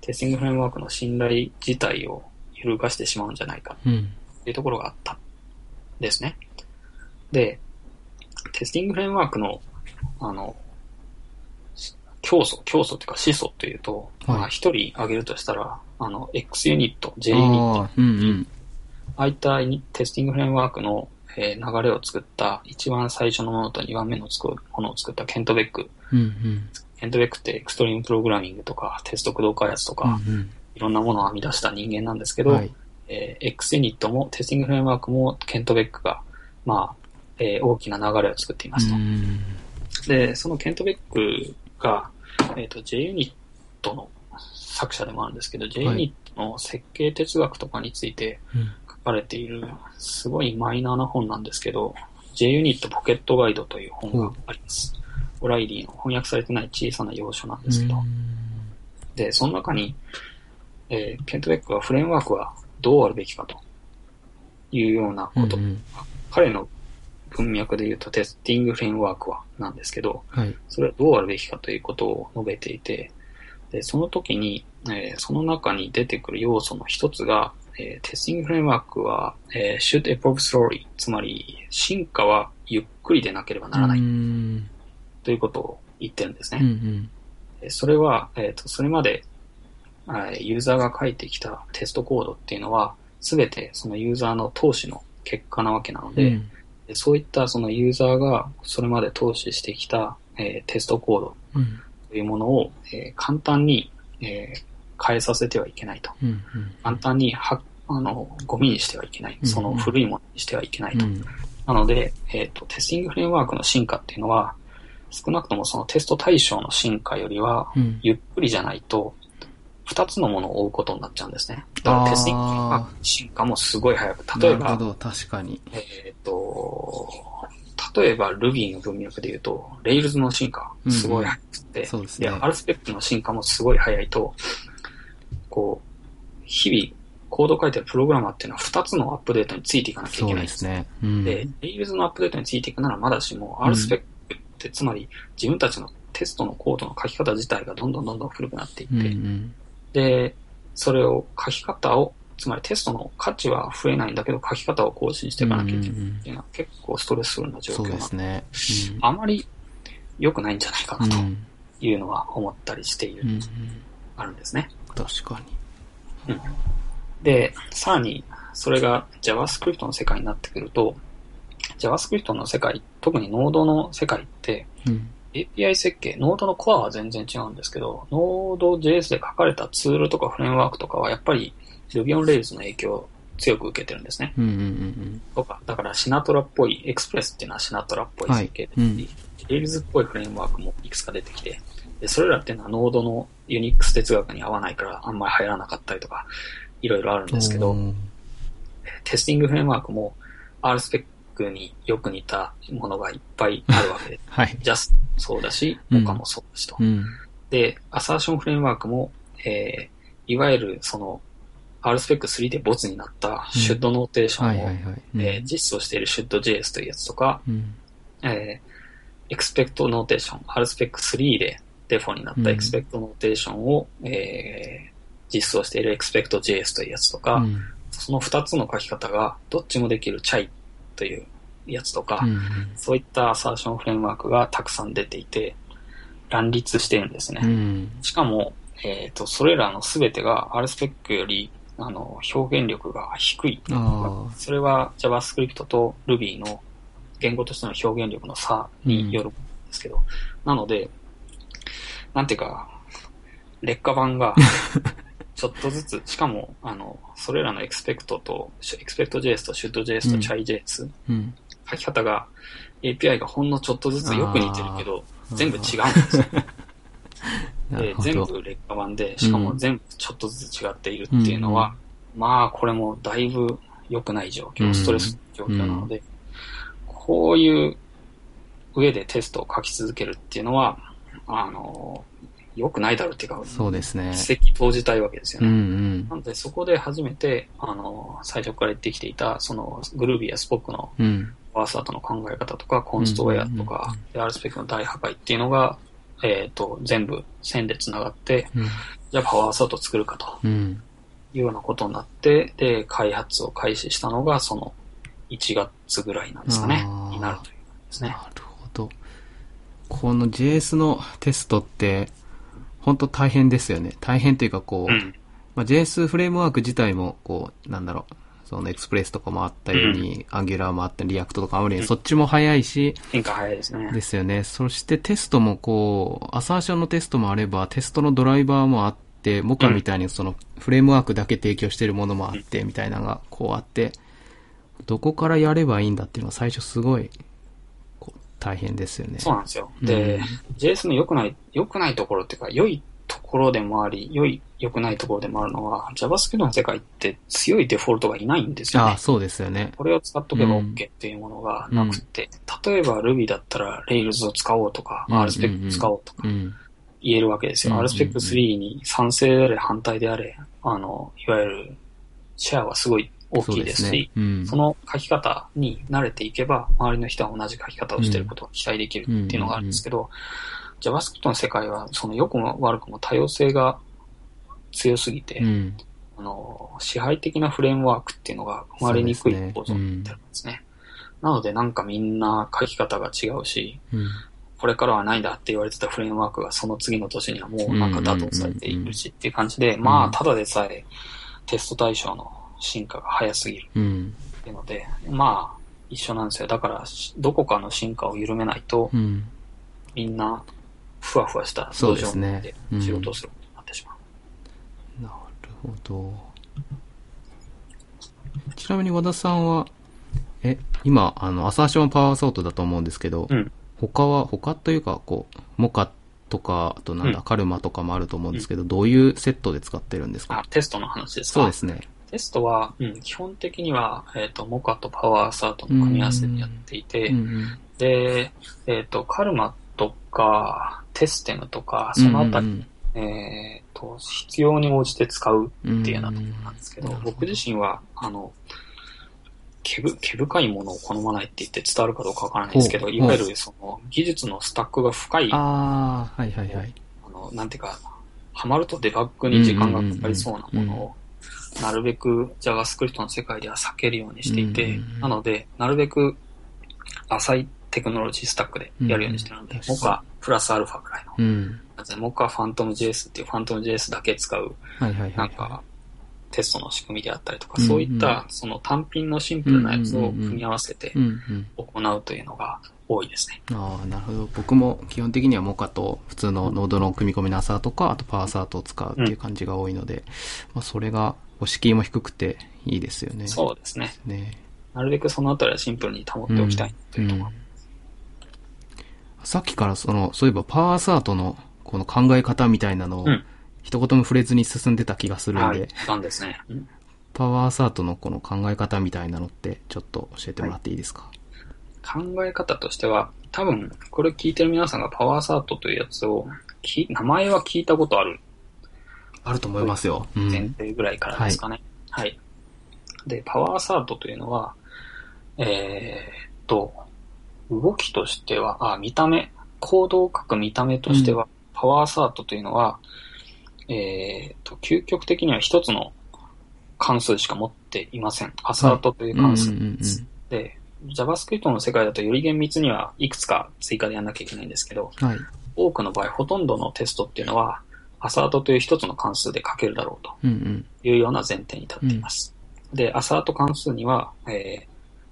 S2: テスティングフレームワークの信頼自体を揺るがしてしまうんじゃないか
S1: うん
S2: っていうところがあったんですね。で、テスティングフレームワークの、あの、し教祖、教祖っていうか始祖っていうと、
S1: はい
S2: まあ一人挙げるとしたら、あの、X ユニット、J ユニット、
S1: ああ、うんうん。
S2: ああいったテスティングフレームワークの、えー流れを作った一番最初のものと二番目の作るものを作ったケントベック。
S1: うんうん。
S2: ケントベックってエクストリームプログラミングとかテスト駆動開発とか、
S1: うん
S2: いろんなものを編み出した人間なんですけど、
S1: うん。はい。
S2: えー X ユニットもテスティングフレームワークもケントベックが、まあ、えー大きな流れを作っていますと。
S1: うん。
S2: で、そのケントベックが、えっ、と、J ユニットの作者でもあるんですけど、J ユニットの設計哲学とかについて
S1: うん。
S2: 書かれている、すごいマイナーな本なんですけど、J ユニットポケットガイドという本があります。オライリーの翻訳されてない小さな要所なんですけど、で、その中に、えーケントベックはフレームワークはどうあるべきかというようなこと、
S1: うんうん。
S2: 彼の文脈で言うとテスティングフレームワークはなんですけど、
S1: はい。
S2: それはどうあるべきかということを述べていて、でその時に、えーその中に出てくる要素の一つが、えーテスティングフレームワークは、えー should evolve slowly、つまり進化はゆっくりでなければならない
S1: うん
S2: ということを言ってるんですね。
S1: うんうん。
S2: でそれは、えっ、と、それまで、はいユーザーが書いてきたテストコードっていうのは、すべてそのユーザーの投資の結果なわけなので、
S1: うん
S2: でそういったそのユーザーがそれまで投資してきた、えーテストコード
S1: うん
S2: というものを、えー簡単に、えー変えさせてはいけないと。
S1: うんうん
S2: 簡単には、あの、ゴミにしてはいけない。
S1: うん
S2: その古いものにしてはいけないと。
S1: うん
S2: なので、えっ、と、テスティングフレームワークの進化っていうのは、少なくともそのテスト対象の進化よりは、
S1: うん
S2: ゆっくりじゃないと、二つのものを追うことになっちゃうんですね。だからテスティングフレームワークの進化もすごい早く。例えば、
S1: なるほど、確かに。
S2: えっ、と、例えば Ruby の文脈で言うと、Rails の進化、すごい早くて、
S1: そうですね
S2: で、RSpec の進化もすごい早いと、こう、日々、コード書いてるプログラマーっていうのは2つのアップデートについていかなきゃいけないんです。
S1: ですね。うん
S2: で、Rails のアップデートについていくならまだしも、
S1: うん
S2: RSpec ってつまり自分たちのテストのコードの書き方自体がどんどんどんどん古くなっていって、
S1: うんうん。
S2: で、それを書き方を、つまりテストの価値は増えないんだけど書き方を更新していかなきゃいけないっていうのは結構ストレスフルな状況なの
S1: ですね。
S2: あまり良くないんじゃないか
S1: う。
S2: なんと
S1: うん。
S2: いうのは思ったりしている、
S1: うんうん。
S2: あるんですね。
S1: 確かに。
S2: で、さらに、それが JavaScript の世界になってくると、JavaScript の世界、特に Node の世界って、
S1: うん。
S2: API 設計、Node のコアは全然違うんですけど、Node.js で書かれたツールとかフレームワークとかはやっぱり Ruby on Rails の影響を強く受けてるんですね。
S1: うんうんうん
S2: とか、だからシナトラっぽい、エクスプレスっていうのはシナトラっぽい設計で、
S1: はいうん
S2: Rails っぽいフレームワークもいくつか出てきて、で、それらっていうのは Node の Unix 哲学に合わないからあんまり入らなかったりとか、いろいろあるん
S1: うん。
S2: ですけど、テスティングフレームワークも RSpec によく似たものがいっぱいあるわけで、
S1: はい。
S2: Just もそうだし、
S1: うん
S2: 他もそうだしと。
S1: うん。
S2: で、アサーションフレームワークも、えー、いわゆるその RSpec3 でボツになったシュッドノーテーションを、実装している ShouldJS というやつとか、
S1: うん。
S2: えー、expect notation、RSpec3 でデフォになった
S1: うん
S2: expect notation を、えー、実装している expect.js というやつとか、
S1: うん
S2: その二つの書き方がどっちもできる chai というやつとか、
S1: うん
S2: そういったアサーションフレームワークがたくさん出ていて、乱立しているんですね。
S1: うん。
S2: しかも、えっ、と、それらのすべてが RSpec より、あの、表現力が低い。それは JavaScript と Ruby の言語としての表現力の差によるんですけど、なので、なんていうか、劣化版が、ちょっとずつ、しかも、あの、それらの Expect と、Expect.js と Should.js と
S1: うん。
S2: ChaiJS、
S1: うん。
S2: 書き方が、API がほんのちょっとずつよく似てるけど、全部違うんですよ。全
S1: ど。
S2: 部劣化版で、しかも全部ちょっとずつ違っているっていうのは、まあ、これもだいぶ良くない状況、
S1: うん。
S2: ストレス状況なので、こういう上でテストを書き続けるっていうのは、あの、良くないだろうっていうか、
S1: そうですね。
S2: 一石投じたいわけですよ
S1: うんう
S2: ね。
S1: ん
S2: な。ので、そこで初めて、あの、最初から言ってきていた、その、グルービーやスポックのワースタートの考え方とか、コンストウェアとか、で R スペックの大破壊っていうのが、えっ、と、全部線で繋がって、
S1: うん。
S2: じゃあ power-assert を作るかと
S1: うん。
S2: いうようなことになって、で、開発を開始したのが、その、1月ぐらいなんですかねになるというですね。
S1: なるほど。この JS のテストって、本当大変ですよね。大変というかこう、
S2: うん。
S1: まあ、JS フレームワーク自体も、こう、なんだろう、その Express とかもあったように、 Angular もあったり、 React とかあるように、そっちも早いし、
S2: 変化早いですね。
S1: ですよね。そしてテストもこう、アサーションのテストもあれば、テストのドライバーもあって、モカみたいにそのフレームワークだけ提供してるものもあって、みたいなのがこうあって、どこからやればいいんだっていうのは最初すごい、大変ですよね。
S2: そうなんですよ。で、
S1: うん
S2: JS の良くない、良くないところっていうか、良いところでもあり、良い、良くないところでもあるのは、JavaScript の世界って強いデフォルトがいないんですよね
S1: ああ、。そうですよね。
S2: これを使っとけば OK っていうものがなくて、例えば Ruby だったら Rails を使おうとか、
S1: うん
S2: RSpec 使おうとか
S1: うん。
S2: 言えるわけですよ。
S1: うん
S2: RSpec3 に賛成であれ反対であれ、あの、いわゆるシェアはすごい大きいですし、
S1: そうね。うん。
S2: その書き方に慣れていけば、周りの人は同じ書き方をしていることが期待できるっていうのがあるんですけど、JavaScript の世界は、その良くも悪くも多様性が強すぎて、
S1: うん。
S2: あの、支配的なフレームワークっていうのが生まれにくい構造になってるんですね。なのでなんかみんな書き方が違うし、
S1: うん。
S2: これからはないんだって言われてたフレームワークがその次の年にはもうなんか打倒されているしっていう感じで、まあただでさえテスト対象の進化が早すぎる
S1: うん。
S2: っていうので、まあ一緒なんですよ。だからしどこかの進化を緩めないと
S1: うん。
S2: みんなふわふわした
S1: そうで
S2: 仕事をすることになってしまう。
S1: なるほど。ちなみに和田さんは、え、今、あの、アサーションパワーソートだと思うんですけど、
S2: うん。
S1: 他は、他というか、こう、モカとか、あとなんだ、
S2: うん
S1: カルマとかもあると思うんですけど、どういうセットで使ってるんですか？
S2: あ、テストの話ですか？
S1: そうですね。
S2: テストは、うん、基本的には、えっ、と、モカとパワーサートの組み合わせでやっていて、
S1: うんうん。
S2: で、えっ、と、カルマとか、テステムとか、そのあたり、
S1: うん
S2: えっ、と、必要に応じて使う
S1: うん
S2: っていうようなところなんですけど、
S1: うん
S2: 僕自身は、あの、毛深いものを好まないって言って伝わるかどうかわからないですけど、いわゆるその技術のスタックが深い、あ
S1: ああ、はいはいはい。
S2: の、なんていうか、ハマるとデバッグに時間がかかりそうなものを、なるべく JavaScript の世界では避けるようにしていてなので、なるべく浅いテクノロジースタックでやるようにしてるのでモカプラスアルファぐらいの。
S1: うん。
S2: モカファントム JS っていうファントム JS だけ使う。なんか、テストの仕組みであったりとか、そういったその単品のシンプルなやつを組み合わせて。行うというのが多いですね。
S1: ああ、なるほど。僕も基本的にはモカと普通のノードの組み込みのアサーとか、あとパワーサートを使うっていう感じが多いので、まあそれが、敷居も低くていいですよね。
S2: そうですね。
S1: ね。
S2: なるべくそのあたりはシンプルに保っておきたいというところ。
S1: うんさっきからその、そういえばパワーサートのこの考え方みたいなのを
S2: うん、
S1: 一言も触れずに進んでた気がするんで、
S2: はい。ですね。うん
S1: パワーサートのこの考え方みたいなのって、ちょっと教えてもらっていいですか、
S2: 考え方としては、多分、これ聞いてる皆さんがパワーサートというやつを、き名前は聞いたことある
S1: あると思いますよ。うん。
S2: 前提ぐらいからですかね。はい。で、パワーサートというのは、えーっと、動きとしては、あ、見た目、コードを書く見た目としては、パワーサートというのは、えーっと、究極的には一つの関数しか持っていません。アサートという関数
S1: うんうんうん
S2: です。で、JavaScript の世界だとより厳密にはいくつか追加でやんなきゃいけないんですけど、
S1: はい。
S2: 多くの場合、ほとんどのテストっていうのは、アサートという一つの関数で書けるだろうと
S1: うんうん。
S2: いうような前提に立っています。で、アサート関数には、え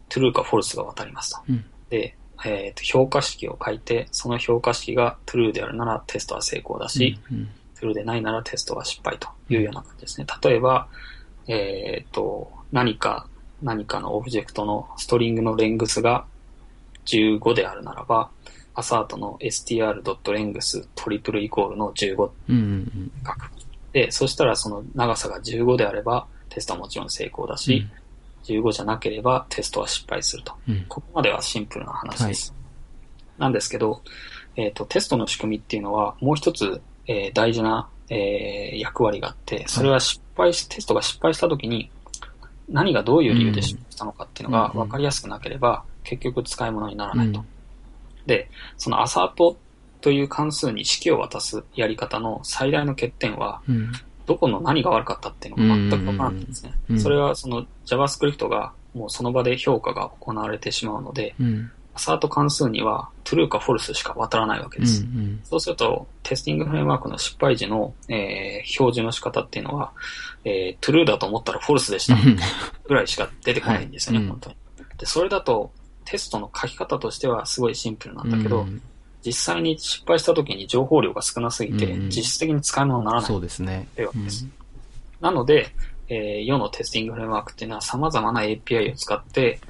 S2: ー、true か false が渡りますと。
S1: うん。
S2: で、えーと、評価式を書いて、その評価式が true であるならテストは成功だし、
S1: うん。
S2: true でないならテストは失敗というような感じですね。例えば、えっ、と、何か、何かのオブジェクトのストリングのレングスが15であるならば、アサートの str.length トリプルイコールの15
S1: うんうん
S2: 書く。で、そしたらその長さが15であれば、テストはもちろん成功だし、15じゃなければテストは失敗すると。
S1: うん。うん。
S2: ここまではシンプルな話です。なんですけど、えっ、と、テストの仕組みっていうのは、もう一つ、えー大事な、えー役割があって、それは失敗し、テストが失敗したときに、何がどういう理由で失敗したのかっていうのが
S1: うん
S2: 分かりやすくなければ、結局使い物になら
S1: う
S2: ないと。
S1: ん。
S2: で、そのアサートという関数に式を渡すやり方の最大の欠点は、
S1: うん。
S2: どこの何が悪かったっていうのが全くわからないんですね
S1: うん。
S2: それはその JavaScript がもうその場で評価が行われてしまうので、
S1: うん。
S2: アサート関数には true か false しか渡らないわけ
S1: うん。
S2: です。
S1: うん。
S2: そうすると、テスティングフレームワークの失敗時の、えー表示の仕方っていうのは、えー true だと思ったら false でしたぐらいしか出てこないんですよね、
S1: はい
S2: 本当に。で、それだと、テストの書き方としてはすごいシンプルなんだけど、
S1: うん。
S2: 実際に失敗した時に情報量が少なすぎて、
S1: うん。
S2: 実質的に使い物にならない
S1: そうですね。
S2: というわけです。なので、えー世のテスティングフレームワークっていうのは様々な API を使って、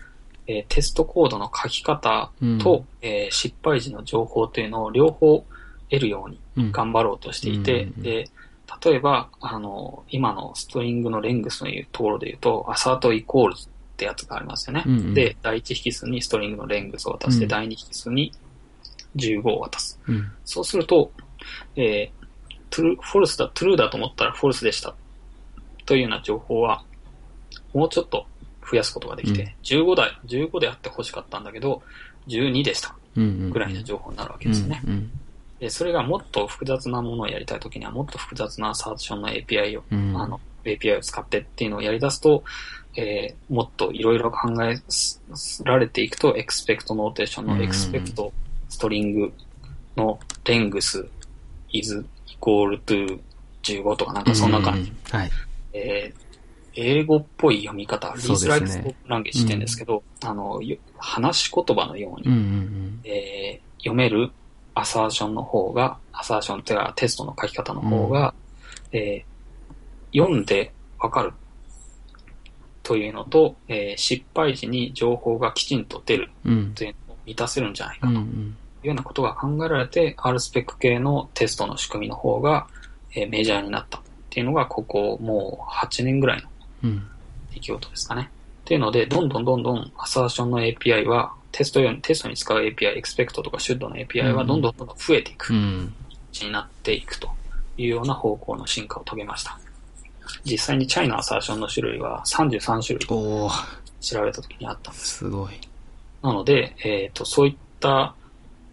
S2: えーテストコードの書き方
S1: うん。
S2: と、えー失敗時の情報というのを両方得るように
S1: うん。
S2: 頑張ろうとしていて、
S1: うん
S2: で、例えば、あの、今のストリングのレングスのいうところで言うと、アサートイコールってやつがありますよね。
S1: うんうん
S2: で、第一引数にストリングのレングスを渡して、
S1: うん
S2: 第二引数に15を渡す。
S1: うん。
S2: そうすると、えー、トゥル、フォルスだ、トゥルーだと思ったらフォルスでした。というような情報は、もうちょっと増やすことができて、
S1: うん
S2: 15だ、15であって欲しかったんだけど、12でした。ぐらいの情報になるわけですよね。
S1: うん
S2: で、それがもっと複雑なものをやりたいときには、もっと複雑なサーチョンの API を、
S1: うん。
S2: あの、API を使ってっていうのをやり出すと、えーもっといろいろ考えられていくと、 expect notation の expect string の length is equal to 15とかなんかそんな感じ。
S1: うん。はい。
S2: えー英語っぽい読み方、 reads like language って言うんですけど、あの、よ話し言葉のように、
S1: うんうん
S2: えー読める assertion の方が、 assertion っていうかテストの書き方の方が、えー読んでわかるというのと、えー失敗時に情報がきちんと出る
S1: うん。うん。
S2: というのを満たせるんじゃないかとい
S1: うんうん。
S2: うようなことが考えられて、RSpec 系のテストの仕組みの方が、えーメジャーになったっていうのが、ここもう8年ぐらいの
S1: うん。
S2: 出来事ですかね。っていうので、どんどんどんどんアサーションの API は、テスト用に、テストに使う API、expect とか should の API はどんどんどんどん増えていく。
S1: うん。
S2: になっていくというような方向の進化を遂げました。実際にチャイナアサーションの種類は33種類調べた時にあったんです。
S1: すごい。
S2: なので、えっ、と、そういった、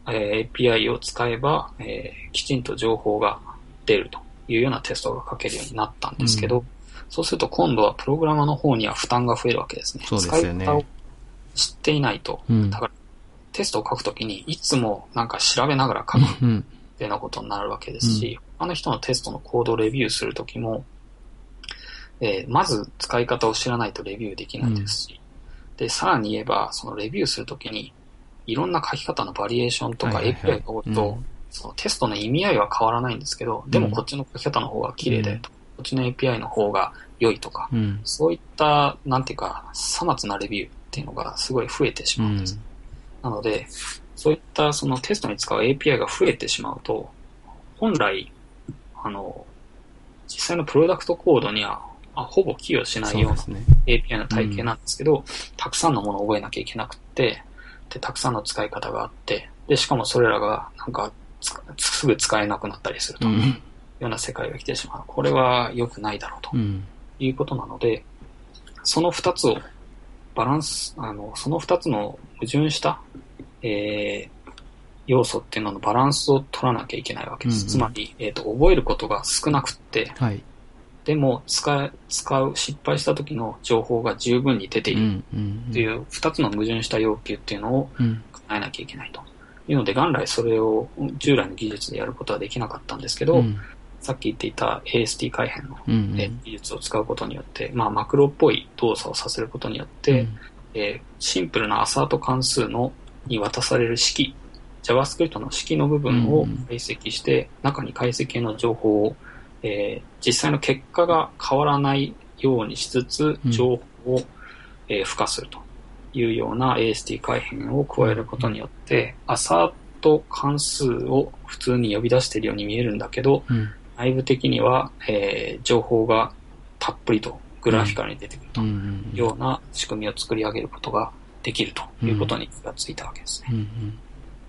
S2: えー API を使えば、えーきちんと情報が出るというようなテストが書けるようになったんですけど、
S1: う
S2: そうすると今度はプログラマーの方には負担が増えるわけですね。
S1: そうですよね
S2: 使い方を知っていないと、
S1: うん
S2: だからテストを書くときにいつもなんか調べながら書くっ
S1: うん。
S2: ていうようなことになるわけですし、他の人のテストのコードをレビューするときも、えーまず使い方を知らないとレビューできないですし、で、さらに言えば、そのレビューするときに、いろんな書き方のバリエーションとか API が多いと、
S1: うん
S2: そのテストの意味合いは変わらないんですけど、でもこっちの書き方の方が綺麗だよと、こっちの API の方が良いとか、
S1: うん。
S2: そういった、なんていうか、さまつなレビューっていうのがすごい増えてし
S1: う
S2: まうんです。
S1: ん。
S2: なので、そういったそのテストに使う API が増えてしまうと、本来、あの、実際のプロダクトコードには、あほぼ寄与しないような。API の体系なんですけど、たくさんのものを覚えなきゃいけなくって、で、たくさんの使い方があって、で、しかもそれらが、なんか、つすぐ使えなくなったりするという
S1: うん。
S2: ような世界が来てしまう。これは良くないだろうと
S1: うん。
S2: いうことなので、その二つをバランス、あの、その二つの矛盾した、えー要素っていうののバランスを取らなきゃいけないわけです。
S1: うんうん
S2: つまり、えっ、と、覚えることが少なくって、
S1: はい。
S2: でも、使い、使う、失敗した時の情報が十分に出ていうる
S1: ん。うん。
S2: っていう二つの矛盾した要求っていうのを
S1: うん。
S2: 叶えなきゃいけないと。いうので、元来それを従来の技術でやることはできなかったんですけど、
S1: うん。
S2: さっき言っていた AST 改変の技術を使うことによって、まあ、マクロっぽい動作をさせることによって、えーシンプルなアサート関数のに渡される式、JavaScript の式の部分を
S1: うん
S2: 解析して、中に解析の情報を、えー実際の結果が変わらないようにしつつ、
S1: うん
S2: 情報を、えー付加するというような AST 改変を加えることによって、アサート関数を普通に呼び出しているように見えるんだけど、
S1: うん。
S2: 内部的には、えー情報がたっぷりとグラフィカルに出てくると
S1: うん。
S2: いうような仕組みを作り上げることができるということに気がついたわけですね。
S1: うん。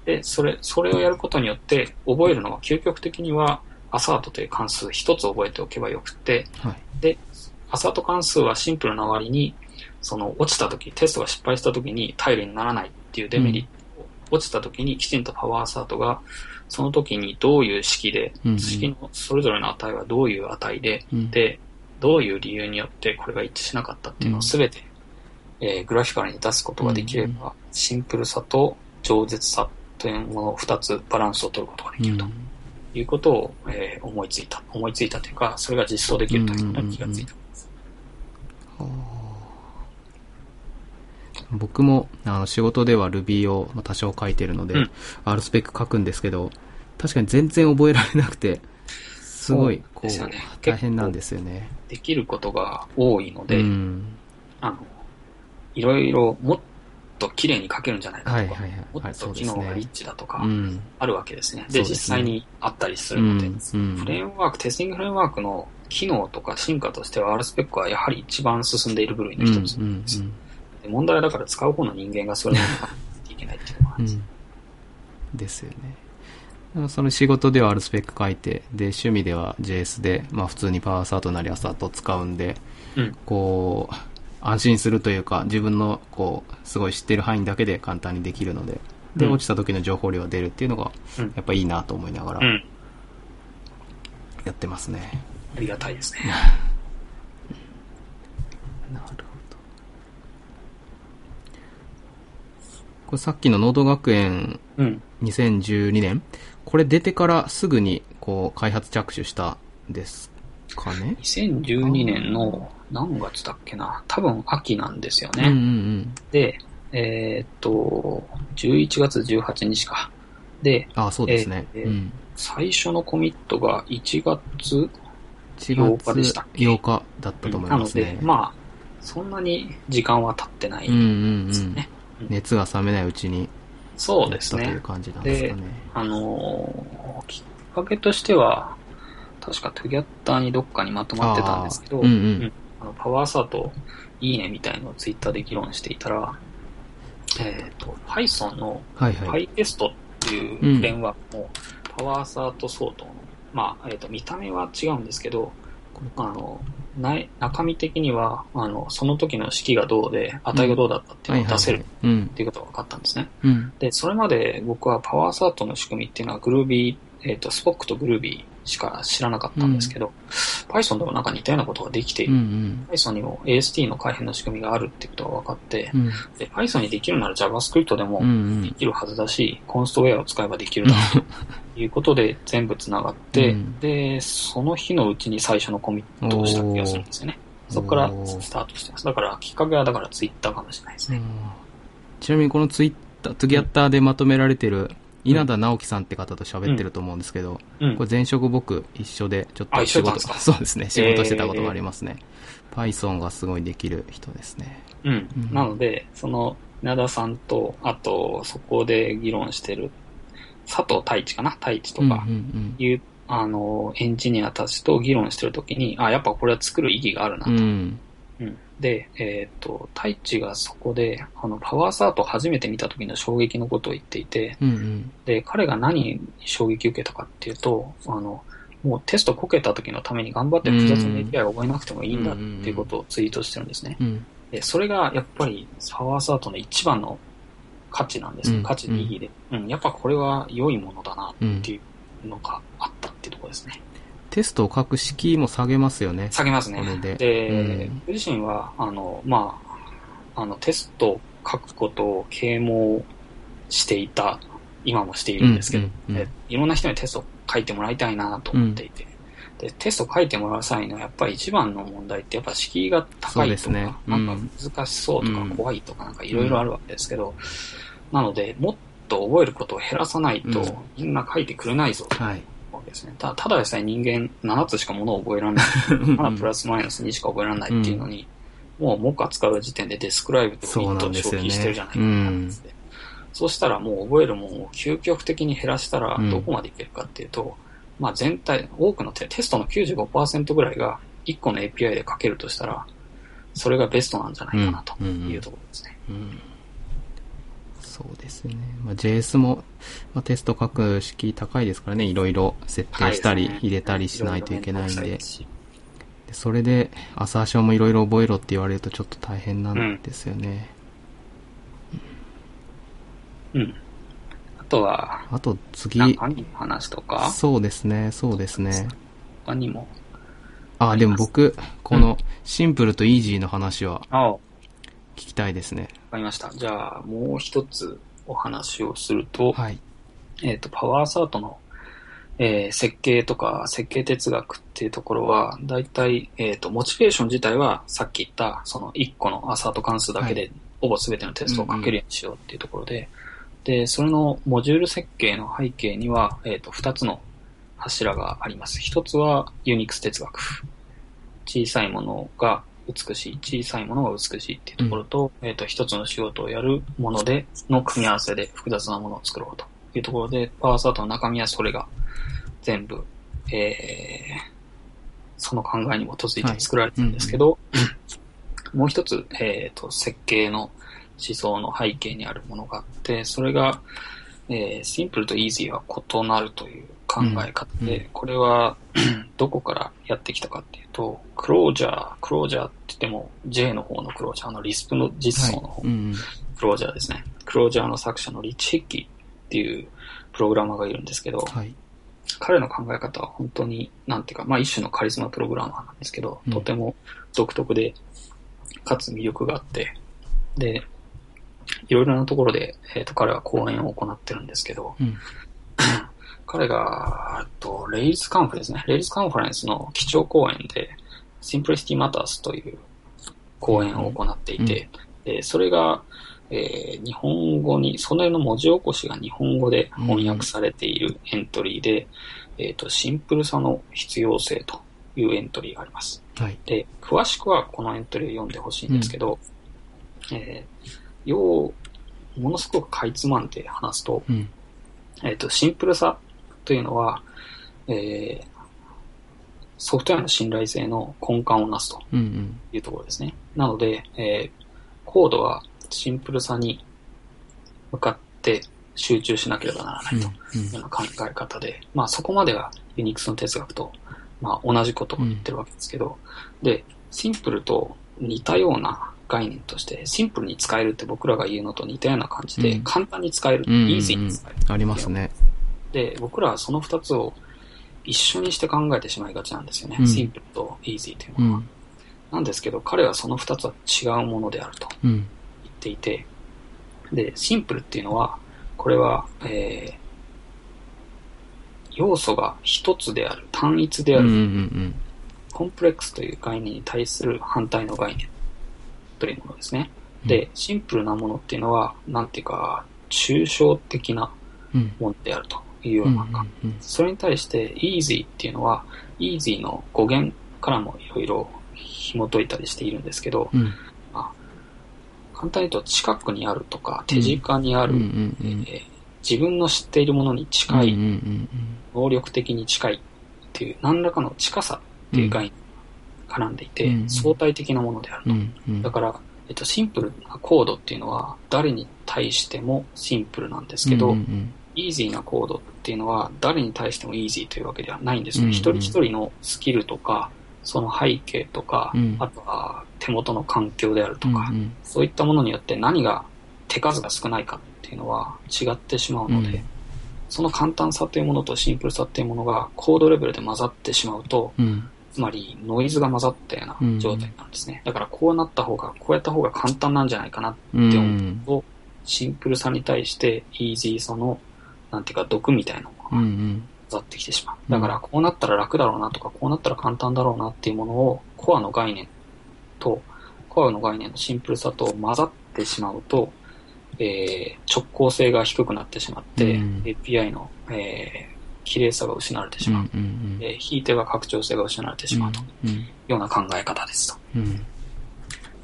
S2: で、それ、それをやることによって覚えるのは究極的にはアサートという関数一つ覚えておけばよくって、
S1: はい。
S2: で、アサート関数はシンプルな割に、その落ちた時、テストが失敗した時に頼りにならないっていうデメリットを、落ちた時にきちんとパワーアサートが、その時にどういう式で、
S1: うん。うん
S2: 式のそれぞれの値はどういう値で、
S1: うん。
S2: で、どういう理由によってこれが一致しなかったっていうのをすべて、えーグラフィカルに出すことができれば、シンプルさと饒舌さというものを二つバランスを取ることができるということを、えー思いついた。思いついたというか、それが実装できるということに気がついた。
S1: 僕もあの仕事では Ruby をまあ多少書いてるので、
S2: うん
S1: R スペック書くんですけど、確かに全然覚えられなくて、すごい、こう
S2: ね、
S1: 大変なんですよね。
S2: できることが多いので、
S1: うん。
S2: あの、いろいろもっと綺麗に書けるんじゃないかとか、
S1: はいはいはい
S2: もっと機能がリッチだとか
S1: う、ん。
S2: あるわけですね。で、
S1: ね
S2: 実際にあったりす
S1: う
S2: るので、
S1: ん。うん
S2: フレームワーク、テスティングフレームワークの機能とか進化としては R スペックはやはり一番進んでいる部類の一つ
S1: うんうん
S2: です。で問題はだから使う方の人間がそれに書かなきゃいけないっていうのがあ
S1: うんん
S2: るです。
S1: ですよね。その仕事では R スペック書いて、で、趣味では JS で、まあ普通にパワーサートなりアサートを使うんで、
S2: うん。
S1: こう、安心するというか、自分の、こう、すごい知ってる範囲だけで簡単にできるので、で、
S2: うん
S1: 落ちた時の情報量が出るっていうのが、
S2: うん
S1: やっぱいいなと思いながら
S2: うん。
S1: やってますね。
S2: ありがたいですね。
S1: なるほど。これさっきのノード学園
S2: うん。
S1: 2012年これ出てからすぐに、こう、開発着手したんですかね
S2: ？2012年の何月だっけな？多分秋なんですよね。
S1: うんうん
S2: で、えーっと、11月18日か。で、
S1: あ、そうですね。
S2: えー
S1: うん。
S2: 最初のコミットが1月
S1: 1
S2: 8日でしたっけ
S1: 8日だったと思い
S2: なの
S1: ますね。
S2: で、まあ、そんなに時間は経ってない
S1: うんうんうん
S2: ですね。。
S1: 熱が冷めないうちに
S2: そうです
S1: やったという
S2: ね。
S1: 感じなんですかね。
S2: あのーきっかけとしては、確かトゥギャッターにどっかにまとまってたんですけど、
S1: あーうんうん
S2: あのパワーサートいいねみたいのをツイッターで議論していたら、えっ、と、Python の。PyTest っていうフレームワークも、パワーサート相当の、まあ、えっ、と、見た目は違うんですけど、あの、ない中身的には、あの、その時の式がどうで、値がどうだったっていうのを出せるっ
S1: うん
S2: ていうことが分かったんですね。
S1: うん
S2: で、それまで僕はパワーサートの仕組みっていうのはグルービー、えっ、と、スポックとグルービーしか知らなかったんですけど、Python でもなんか似たようなことができてい
S1: うんう
S2: る。
S1: ん
S2: Python にも AST の改変の仕組みがあるってことが分かって、
S1: うん
S2: で Python にできるなら JavaScript でも
S1: うんうん
S2: できるはずだし、コンストウェアを使えばできるだろうと いうことで全部繋がって、
S1: うん
S2: で、その日のうちに最初のコミットをした気がするんですよね。そこからスタートしてます。だから、きっかけはだからツイッターかもしれないですね。
S1: ちなみにこのツイッター、ツギャッターでまとめられてる稲田直樹さんって方と喋ってると思うんですけど、
S2: うん
S1: これ前職僕一緒でちょっ
S2: あ
S1: と仕事、そうですね、仕事してたことがありますね。Python がすごいできる人ですね。
S2: うん
S1: うん
S2: なので、その、稲田さんと、あと、そこで議論してる、佐藤太一かな？太一と
S1: うん
S2: か
S1: うん
S2: いう、あの、エンジニアたちと議論してるときに、あ、やっぱこれは作る意義があるなと。
S1: うん。うん。
S2: うんで、えっ、と、太一がそこで、あの、パワーサートを初めて見た時の衝撃のことを言っていて、
S1: うんうん。
S2: で、彼が何に衝撃を受けたかっていうと、あの、もうテストこけた時のために頑張って複雑な API を覚えなくてもいいんだっていうことをツイートしてるんですね。
S1: うん。
S2: で、それがやっぱりパワーサートの一番の価値なんですよ。
S1: うん
S2: 価値の意義で。うん、やっぱこれは良いものだな
S1: うん
S2: っていうのがあったっていうところですね。
S1: テストを書く敷居も下げますよね。
S2: 下げますね。
S1: で。
S2: で、
S1: うん。
S2: 僕自身は、あの、まあ、あの、テストを書くことを啓蒙していた、今もしているんですけど、
S1: うんうんうん。
S2: でいろんな人にテストを書いてもらいたいなと思っていて、で、テストを書いてもらう際のやっぱり一番の問題ってやっぱ敷居が高いとか、
S1: ですね。
S2: なんか難しそうとか
S1: うん
S2: 怖いとかなんかいろいろあるわけですけど、なので、もっと覚えることを減らさないと
S1: うん。
S2: みんな書いてくれないぞと。
S1: はい。
S2: ですね。たただでさえ人間7つしかものを覚えられない。7プラスマイナス2しか覚えられないっていうのに、もう目下使う時点でデスクライブと
S1: そう
S2: イットを消費してるじゃないかなって。そうしたらもう覚えるもんを究極的に減らしたら
S1: うん
S2: どこまでいけるかっていうと、まあ全体、多くのテテストの95%ぐらいが1個の API で書けるとしたら、それがベストなんじゃないかなというところですね。
S1: うんそうですね。まあ、JS も、まあ、テスト書く敷居高いですからね。いろいろ設定したり、入れたりしないといけないんで
S2: ろろ面倒くさ。で
S1: それで、アサーションもいろいろ覚えろって言われるとちょっと大変なんですよね。
S2: うん。あとは、
S1: あと次、
S2: 中身の話とか、
S1: そうですね、そうですね。
S2: 他にも、
S1: あ、でも僕、このシンプルとイージーの話は聞きたいですね。
S2: かりました。じゃあ、もう一つお話をすると、
S1: はい。
S2: えっ、と、パワーサートの、えー設計とか設計哲学っていうところは、だいたい、えっ、と、モチベーション自体はさっき言った、その1個のアサート関数だけ
S1: は
S2: で、ほぼ全てのテストを書けるようにしようっていうところで、で、それのモジュール設計の背景には、えっ、と、2つの柱があります。一つはユニックス哲学。小さいものが美しい、小さいものが美しいっていうところと、えっ、と、一つの仕事をやるもので、の組み合わせで複雑なものを作ろうというところで、パワーサートの中身はそれが全部、えー、その考えに基づいて作られてるんですけど、もう一つ、えっ、と、設計の思想の背景にあるものがあって、それが、えー、シンプルとイージーは異なるという考え方で、
S1: うん
S2: これは どこからやってきたかっていうと、クロージャー、クロージャーって言っても J の方のクロージャーのリスプの実装の方、
S1: はい。うん。
S2: クロージャーですね。クロージャーの作者のリッチ・ヒッキーっていうプログラマーがいるんですけど、
S1: はい。
S2: 彼の考え方は本当に、なんていうか、まあ一種のカリスマプログラマーなんですけど、
S1: うん
S2: とても独特で、かつ魅力があって、で、いろいろなところで、えっ、と、彼は講演を行ってるんですけど、
S1: うん。
S2: 彼が、えっと、レイルズカンフですね。レイルズカンファレンスの基調講演で、Simplicity Matters という講演を行っていて、でそれが、えー日本語に、それの文字起こしが日本語で翻訳されているエントリーで、えっ、と、シンプルさの必要性というエントリーがあります。
S1: はい。
S2: で、詳しくはこのエントリーを読んでほしいんですけど、えー要、ものすごくかいつまんで話すと、
S1: うん。
S2: えっ、と、シンプルさというのは、えーソフトウェアの信頼性の根幹をなすと
S1: うんうん。
S2: いうところですね。なので、えーコードはシンプルさに向かって集中しなければならないと
S1: うん
S2: いうような考え方で、まあそこまではユニックスの哲学とまあ同じことを言ってるわけですけど、で、シンプルと似たような概念として、シンプルに使えるって僕らが言うのと似たような感じで、
S1: うん
S2: 簡単に使える、
S1: うんうんうん
S2: イージーに使える。
S1: ありますね。
S2: で、僕らはその二つを一緒にして考えてしまいがちなんですよね。
S1: うん
S2: シンプルとイージーという
S1: う
S2: のは。
S1: ん。
S2: なんですけど、彼はその二つは違うものであると
S1: うん。
S2: 言っていて、で、シンプルっていうのは、これは、えー、要素が一つである、単一であ
S1: うん。う
S2: る、
S1: ん。
S2: コンプレックスという概念に対する反対の概念というものですね。で、シンプルなものっていうのは、なんていうか、抽象的な
S1: うん。
S2: ものであるというよ
S1: う。
S2: うん
S1: うん。
S2: それに対して easy っていうのは easy の語源からもいろいろ紐解いたりしているんですけど、
S1: うん。
S2: 簡単に言うと近くにあるとか手近にある、
S1: うん。うん。
S2: えー自分の知っているものに近い、
S1: うん。うん。
S2: 能力的に近いっていう何らかの近さっていう概念が絡んでいて、
S1: うん
S2: 相対的なものであると。
S1: うん。うん。
S2: だから、えっと、シンプルなコードっていうのは誰に対してもシンプルなんですけど、
S1: うんうん
S2: イージーなコードっていうのは誰に対してもイージーというわけではないんですよ。
S1: うんうん
S2: 一人一人のスキルとか、その背景とか、
S1: うん
S2: あとは手元の環境であるとか、
S1: うんうん
S2: そういったものによって何が手数が少ないかっていうのは違ってしまうので、
S1: うん
S2: その簡単さというものとシンプルさっていうものがコードレベルで混ざってしまうと、
S1: うん。
S2: つまりノイズが混ざったような状態なんですね。だからこうなった方が、こうやった方が簡単なんじゃないかな
S1: うん。
S2: って思うと、シンプルさに対してイージーさの、なんていうか毒みたいなものが
S1: うんうん。
S2: 混ざってきてしまう。だからこうなったら楽だろうなとか、こうなったら簡単だろうなっていうものをコアの概念と、コアの概念のシンプルさと混ざってしまうと、えー直行性が低くなってしまって、
S1: うん
S2: API の、えー綺麗さが失われてし
S1: うん
S2: まう。
S1: うん
S2: えーひいては拡張性が失われてしまうという
S1: うん
S2: ような考え方ですと。
S1: うん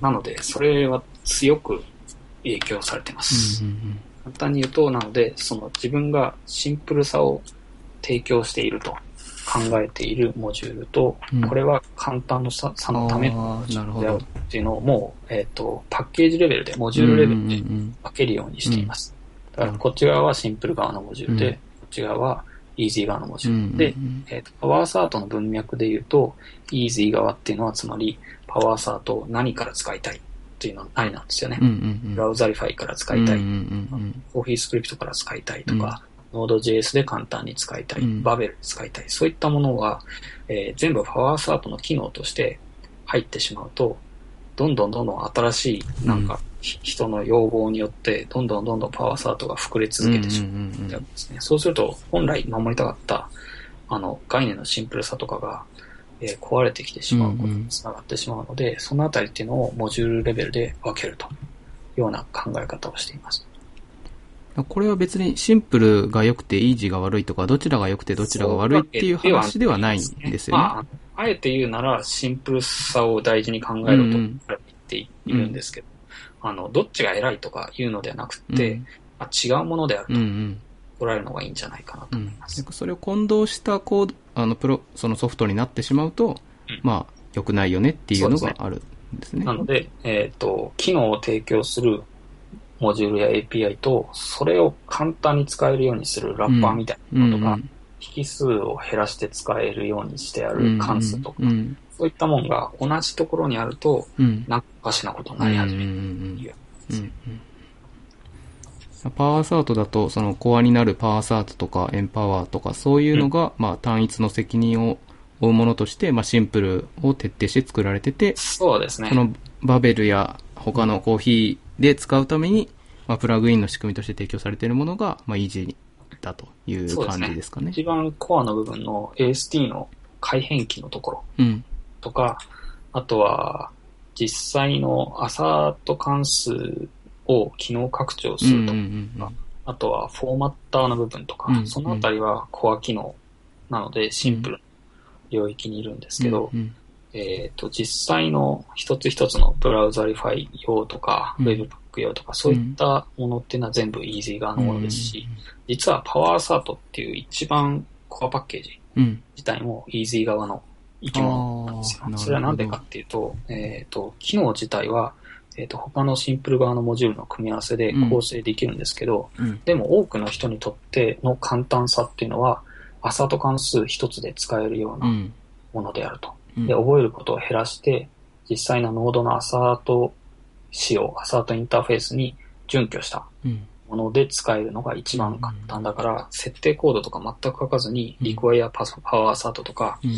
S2: なので、それは強く影響されています。簡単に言うと、なので、その自分がシンプルさを提供していると考えているモジュールと、
S1: うん。
S2: これは簡単のささのためのであるっていうのをもう、えっ、と、パッケージレベルで、モジュールレベルで
S1: うん
S2: 分けるようにしています。だから、こっち側はシンプル側のモジュールで、
S1: うん。
S2: こっち側はイージー側のモジ
S1: うんうん
S2: ュール。で、えっ、と、 power-assert の文脈で言うと、イージー側っていうのは、つまり、 power-assert を何から使いたいっていうのは何なんですよね。
S1: うんうんうん。
S2: Browserify から使いたい。
S1: うんうん
S2: CoffeeScript から使いたいとか、Node.js で簡単に使いたい、
S1: うん。
S2: バベルで使いたい、そういったものは、えー全部 power-assert の機能として入ってしまうと、どんどんどんどん新しい、なんか、ひ人の要望によって、どんどんどんどんパワーサートが膨れ続けてしまう。
S1: うんうんうん
S2: ですね。そうすると、本来守りたかった、あの、概念のシンプルさとかが、えー壊れてきてしまうことにつながってしまうので、そのあたりっていうのをモジュールレベルで分けるというような考え方をしています。
S1: これは別にシンプルが良くてイージーが悪いとか、どちらが良くてどちらが悪いっていう話ではないんですよね。
S2: まあ、あえて言うなら、シンプルさを大事に考えろと
S1: うん
S2: 言っているんですけど、あの、どっちが偉いとか言うのではなくて、
S1: うん。
S2: まあ、違うものである
S1: うんうん
S2: と捉えるのがいいんじゃないかなと
S1: うん
S2: 思います。
S1: それを混同したコード、あの、プロ、そのソフトになってしまうと、
S2: うん。
S1: まあ、良くないよねっていうのがあるんですね。
S2: なので、えっ、と、機能を提供するモジュールや API と、それを簡単に使えるようにするラッパーみたいなものが、引数を減らして使えるようにしてある関数とか、
S1: うん。
S2: そういったものが同じところにあると、
S1: うん。
S2: なんかおかしなことになり始める
S1: うんうん
S2: という。
S1: うんうんパワーサートだと、そのコアになるパワーサートとかエンパワーとかそういうのが、まあ単一の責任を負うものとして、まあシンプルを徹底して作られてて、
S2: そうですね。
S1: そのバベルや他のコーヒーで使うために、まあプラグインの仕組みとして提供されているものが、まあイージーだという感じですかね。
S2: 一番コアの部分の AST の改変器のところ
S1: うん。
S2: とか、あとは実際の assert 関数を機能拡張す
S1: うんうんう
S2: るとか、
S1: ん。
S2: あとはフォーマッターの部分とか、
S1: うん
S2: そのあたりはコア機能なのでシンプルな領域にいるんですけど、
S1: うん
S2: えっ、と、実際の一つ一つの Browserify 用とか、
S1: うん。
S2: webpack 用とか、そういったものっていうのは全部イージー側のものですし、実はパワーサートっていう一番コアパッケージ
S1: うん。うん
S2: 自体もイージー側の生き物なんですよ。それはなんでかっていうと、えっ、と、機能自体は、えっ、と、他のシンプル側のモジュールの組み合わせで構成できるんですけど、
S1: うん。
S2: でも多くの人にとっての簡単さっていうのは、アサート関数一つで使えるよう
S1: う
S2: なん。ものであると。
S1: うん。
S2: で、覚えることを減らして、実際のノードのアサート仕様、アサートインターフェースに準拠した
S1: うん。
S2: もので使えるのが一番簡単だから、設定コードとか全く書かずに、require power assert とか、
S1: うん。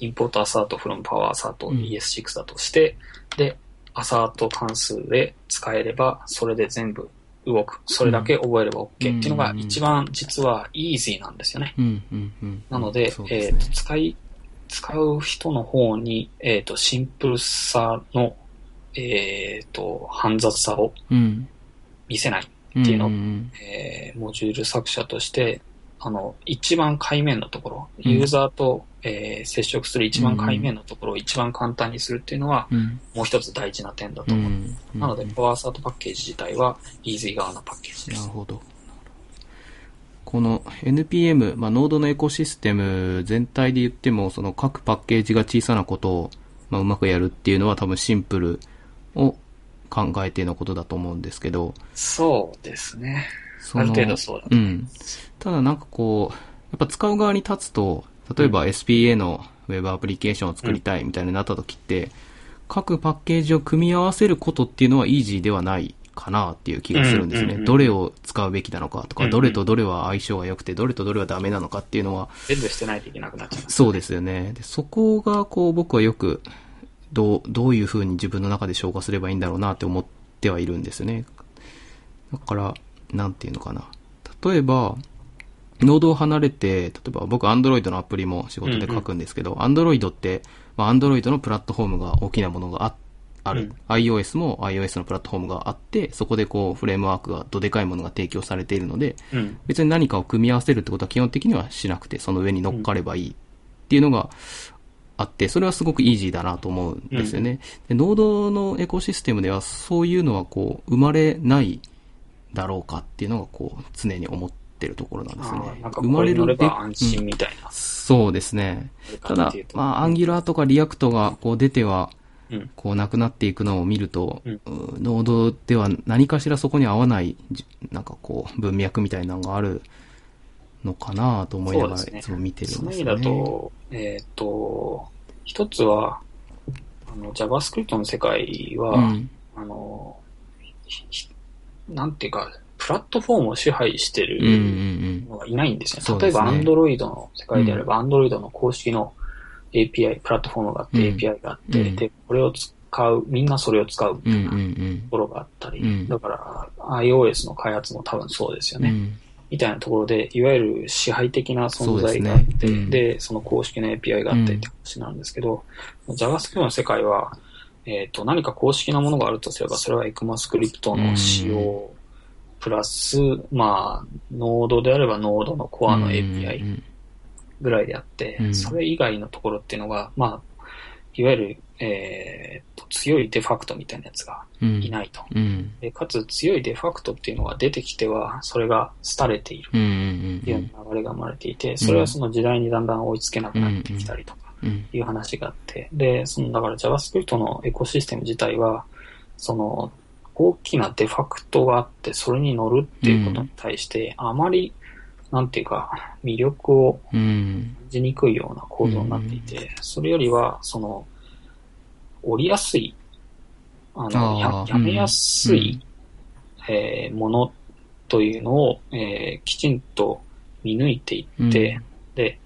S2: import assert from power assert
S1: うん。
S2: ES6 だとして、で、アサート関数で使えれば、それで全部動く。それだけ覚えれば OK っていうのが一番実は easy なんですよね。
S1: うん。うん。うん。
S2: なので、
S1: ですね
S2: え使い、使う人の方に、えっ、と、シンプルさの、えっ、と、煩雑さを
S1: うん。
S2: 見せない。
S1: って
S2: いうの
S1: ん。
S2: えーモジュール作者として、あの、一番界面のところ、
S1: うん
S2: ユーザーと、えー接触する一番界面のところを一番簡単にするっていうのは、
S1: うん。
S2: もう一つ大事な点だと思う。
S1: うん。
S2: なので、パワーサートパッケージ自体は、イージー側のパッケージです。
S1: なるほど。この NPM、まあ、ノードのエコシステム全体で言っても、その各パッケージが小さなことを、まあ、うまくやるっていうのは多分シンプルを考えてのことだと思うんですけど、
S2: そうですね。
S1: そ
S2: ある程度そうだと
S1: うん。ただなんかこう、やっぱ使う側に立つと、例えば SPA のウェブアプリケーションを作りたいみたいになった時って、各パッケージを組み合わせることっていうのはイージーではないかなっていう気がするんですね。どれを使うべきなのかとか、どれとどれは相性が良くて、どれとどれはダメなのかっていうのは、
S2: 全部してないといけなくなっちゃいます。
S1: そうですよね。でそこがこう僕はよく、どう、どういう風に自分の中で消化すればいいんだろうなって思ってはいるんですよね。だから、なんていうのかな。例えば、ノードを離れて、例えば僕 Android のアプリも仕事で書くんですけど、Android って、まあ、Android のプラットフォームが大きなものがあある、
S2: うん。
S1: iOS も iOS のプラットフォームがあって、そこでこうフレームワークがどでかいものが提供されているので、
S2: うん。
S1: 別に何かを組み合わせるってことは基本的にはしなくて、その上に乗っかればいいっていうのがあって、それはすごくイージーだなと思うんですよね。で、 Node のエコシステムではそういうのはこう、生まれないだろうかっていうのがこう、常に思ってるところなんです
S2: あ
S1: ね
S2: ーなん。かこれ乗れば安心みたいな。
S1: そうですね。ただ、まあ、 Angular とか React がこう出ては、
S2: うん。
S1: こうなくなっていくのを見ると、
S2: うん
S1: う Node では何かしらそこに合わない、じなんかこう、文脈みたいなのがあるのかなと思いながらいつも見てるんですよね。
S2: だと、えっ、と、一つは、あの、JavaScript の世界は、
S1: うん。
S2: あの、なんていうか、プラットフォームを支配して
S1: うんうんう
S2: る
S1: ん。
S2: のがいないんですよ。
S1: そうですね。
S2: 例えば、Android の世界であれば、Android の公式の API、プラットフォームがあって、
S1: うん。
S2: API があって、
S1: うん。
S2: で、これを使う、みんなそれを使うみ
S1: うんう
S2: たいなん。ところがあったり、
S1: うん。
S2: だから、iOS の開発も多分そうですよね。
S1: うん。
S2: みたいなところで、いわゆる支配的な存在があって、
S1: です
S2: で
S1: ね
S2: その公式の API があってって話なんですけど、JavaScript の世界は、えっ、と、何か公式なものがあるとすれば、それは ECMAScript の仕様、プラス、まあ、 Node であれば Node のコアの API
S1: うん
S2: ぐらいであって、
S1: うん
S2: それ以外のところっていうのが、まあ、いわゆる、えーと強いデファクトみたいなやつが
S1: うん。
S2: いないと。
S1: うん。
S2: でかつ強いデファクトっていうのが出てきては、それが廃れている。っていう流れが生まれていて、それはその時代にだんだん追いつけなくなってきたりとか
S1: うん。
S2: いう話があって、で、そのだから JavaScript のエコシステム自体は、その大きなデファクトがあって、それに乗るっていうことに対して、あまり、なんていうか、魅力を
S1: うん。
S2: 感じにくいような構造になっていて、それよりは、その、降りやすい、あの、ややめやすい、えーものというのを、えーきちんと見抜いていって、で、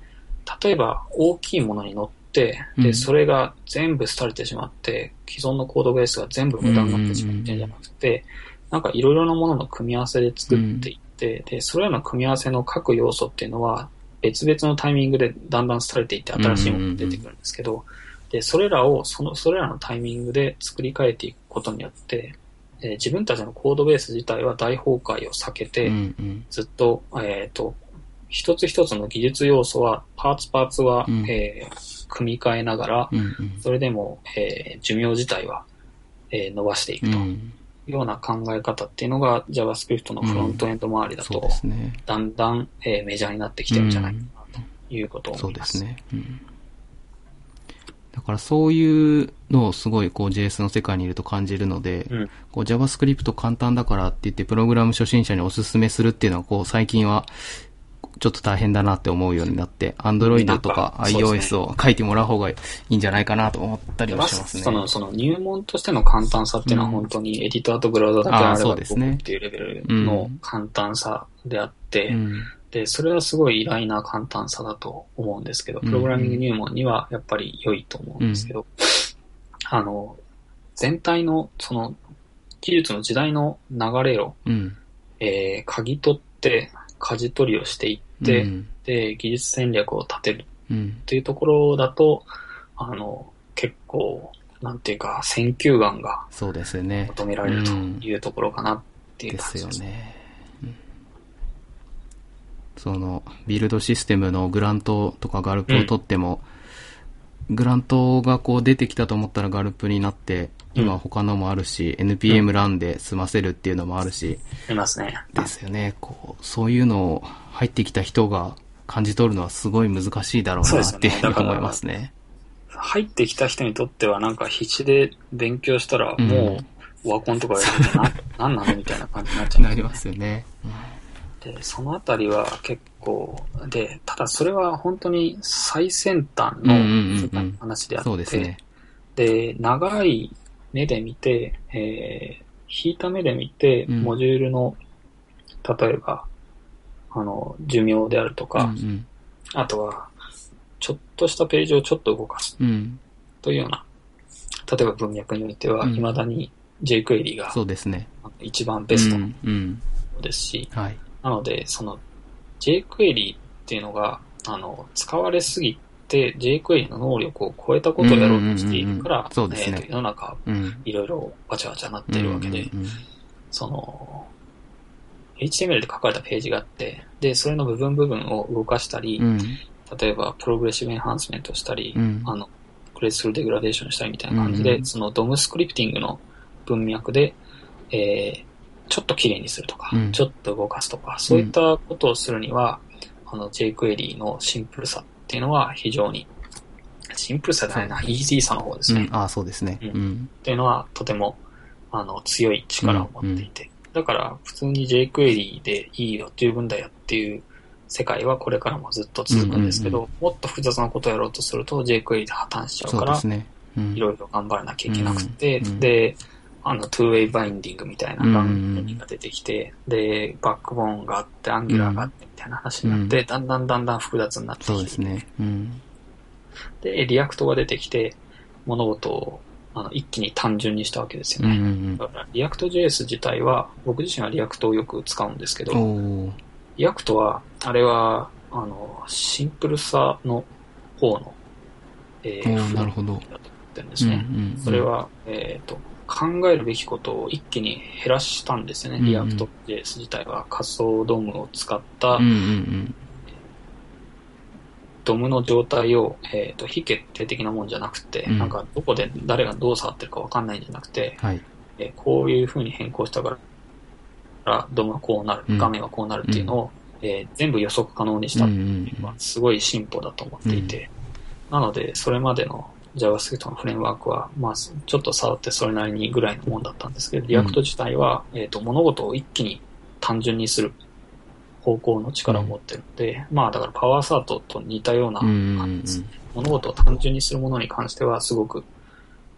S2: 例えば大きいものに乗って、で、
S1: うん。
S2: それが全部廃れてしまって、既存のコードベースが全部無駄になってしまってんじゃなくて、なんかいろいろなものの組み合わせで作っていって、で、それらの組み合わせの各要素っていうのは、別々のタイミングでだんだん廃れていって新しいものが出てくるんですけど、で、それらを、その、それらのタイミングで作り変えていくことによって、えー自分たちのコードベース自体は大崩壊を避けて、
S1: うんうん。
S2: ずっと、えっ、と、一つ一つの技術要素は、パーツパーツは、
S1: うん。
S2: えー組み替えながら、
S1: うんうん。
S2: それでも、えー寿命自体は、えー伸ばしていくとい
S1: うん。
S2: うような考え方っていうのが JavaScript のフロントエンド周りだと、
S1: そうですね。
S2: だんだん、えーメジャーになってきてるんじゃないかなということを
S1: そう
S2: 思いま。
S1: ですすね。うん。だからそういうのをすごいこう JS の世界にいると感じるので、
S2: うん
S1: こう JavaScript 簡単だからって言ってプログラム初心者におすすめするっていうのはこう最近はちょっと大変だなって思うようになって、Android とか
S2: なんかそうです
S1: iOS を書いてもらう方がいいんじゃないかなと思ったりはしますね。
S2: その、その入門としての簡単さっていうのは
S1: うん
S2: 本当にエディターとブラウザだけあればっていうレベルの簡単さであって、
S1: うん。
S2: で、それはすごい偉大な簡単さだと思うんですけど、
S1: うん
S2: プログラミング入門にはやっぱり良いと思うんですけど、あの、全体のその技術の時代の流れを、
S1: うん。
S2: えー、嗅ぎ取って、舵取りをしていって、
S1: うん。
S2: で、技術戦略を立てる
S1: うん。
S2: っていうところだと、あの、結構、なんていうか、選球眼が
S1: そうですよね。
S2: 求められるというところかなっていう
S1: です
S2: 感じです。
S1: よね。うんその、ビルドシステムのグラントとかガルプを取っても、グラントがこう出てきたと思ったらガルプになって、今他のもあるし、NPM ランで済ませるっていうのもあるし、
S2: ありますね。
S1: ですよね。こう、そういうのを入ってきた人が感じ取るのはすごい難しいだろうなっていうふうに
S2: だから
S1: 思いますね。
S2: 入ってきた人にとってはなんか必死で勉強したら
S1: うん
S2: もうオワコンとかやってな、なんなのみたいな感じになっちゃう。
S1: なりますよね。
S2: で、そのあたりは結構、で、ただそれは本当に最先端
S1: うんうんうんうん
S2: の世界の話であって、
S1: そうですね。
S2: で、長い目で見て、えー、引いた目で見て、
S1: うん
S2: モジュールの、例えば、あの、寿命であるとか、
S1: うん
S2: あとは、ちょっとしたページをちょっと動かす
S1: うん。うん。
S2: というような、例えば文脈においては、
S1: うん
S2: 未だに jQuery が
S1: そうですね。
S2: 一番ベスト
S1: うん。うん。
S2: ですし、
S1: はい。
S2: なので、その jQuery っていうのが、あの、使われすぎて jQuery の能力を超えたことをやろうとしているから、世の中
S1: うん。
S2: いろいろわちゃわちゃなってるわけで、その、HTML で書かれたページがあって、で、それの部分部分を動かしたり、
S1: うん。
S2: 例えばプログレッシブエンハンスメントしたり、
S1: うん。
S2: あの、クレスフルデグラデーションしたりみたいな感じで、そのドムスクリプティングの文脈で、えー、ちょっと綺麗にするとか、
S1: うん。
S2: ちょっと動かすとか、そういったことをするには、あの jQuery のシンプルさっていうのは非常に、シンプルさじゃないな、イージーさの方ですね。
S1: うん。ああ、そうですね。
S2: うん。
S1: うん。
S2: っていうのはとてもあの強い力を持っていて、だから普通に jQuery でいいよ、十分だよっていう世界はこれからもずっと続くんですけど、
S1: うん
S2: もっと複雑なことをやろうとすると jQuery で破綻しちゃうからいろいろ頑張らなきゃいけなくて、
S1: うん。うん。
S2: で、あの、2way バインディングみたいな
S1: うん
S2: 番組が出てきて、で、バックボーンがあって、アンギュラーがあってみたいな話になって、
S1: う
S2: だんだんだんだん複雑になってきて
S1: そうですね。うん。
S2: で、 React が出てきて、物事をあの一気に単純にしたわけです
S1: うんう
S2: よね。
S1: ん
S2: だから、 React JS 自体は、僕自身は React をよく使うんですけ
S1: うん。
S2: ど、 React は、あれは、あの、シンプルさの方の、え
S1: おーなるほど。
S2: だと思ってるんです
S1: うんう
S2: ね。
S1: ん。
S2: それ、は、えっ、と、考えるべきことを一気に減らしたんですよね。
S1: うんうん。
S2: React JS 自体は仮想 DOM を使った
S1: うんうん
S2: DOM の状態を、えっ、と、非決定的なもんじゃなくて、
S1: うん。
S2: なんかどこで誰がどう触ってるかわかんないんじゃなくて、
S1: うん。はい。
S2: えーこういう風に変更したから、 DOM はこうなる
S1: う、ん。
S2: 画面はこうなるっていうのを、えー全部予測可能にしたって
S1: うんうん
S2: いうのはすごい進歩だと思っていて、なので、それまでの JavaScript のフレームワークは、まあ、ちょっと触ってそれなりにぐらいのもんだったんですけど、 React 自体は、えっ、と、物事を一気に単純にする方向の力を持ってるので、まあ、だから power-assert と似たような感じです。物事を単純にするものに関しては、すごく、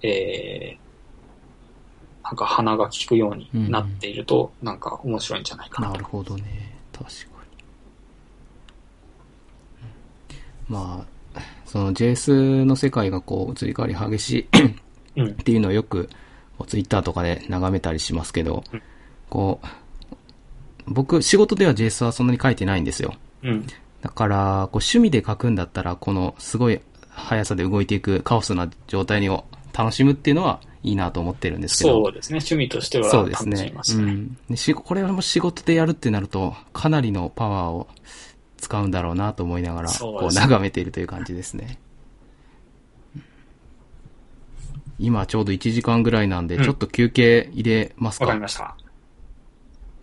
S2: えー、なんか鼻が利くようになっていると、なんか面白いんじゃないかなと
S1: なるほどね。確かに。うんまあ、その JS の世界がこう移り変わり激しい
S2: うん
S1: っ。ていうのをよくツイッターとかで眺めたりしますけど
S2: うん、
S1: こう、僕仕事では JS はそんなに書いてないんですよ。
S2: うん。
S1: だから、こう趣味で書くんだったら、このすごい速さで動いていくカオスな状態を楽しむっていうのはいいなと思ってるんですけど。
S2: そうですね。趣味としては
S1: そうです
S2: 楽しみ
S1: ね
S2: ま。すね。
S1: うんでし。これも仕事でやるってなると、かなりのパワーを使うんだろうなと思いながら、こう眺めているという感じですね。今ちょうど1時間ぐらいなんで、
S2: うん
S1: ちょっと休憩入れますか？
S2: わかりました。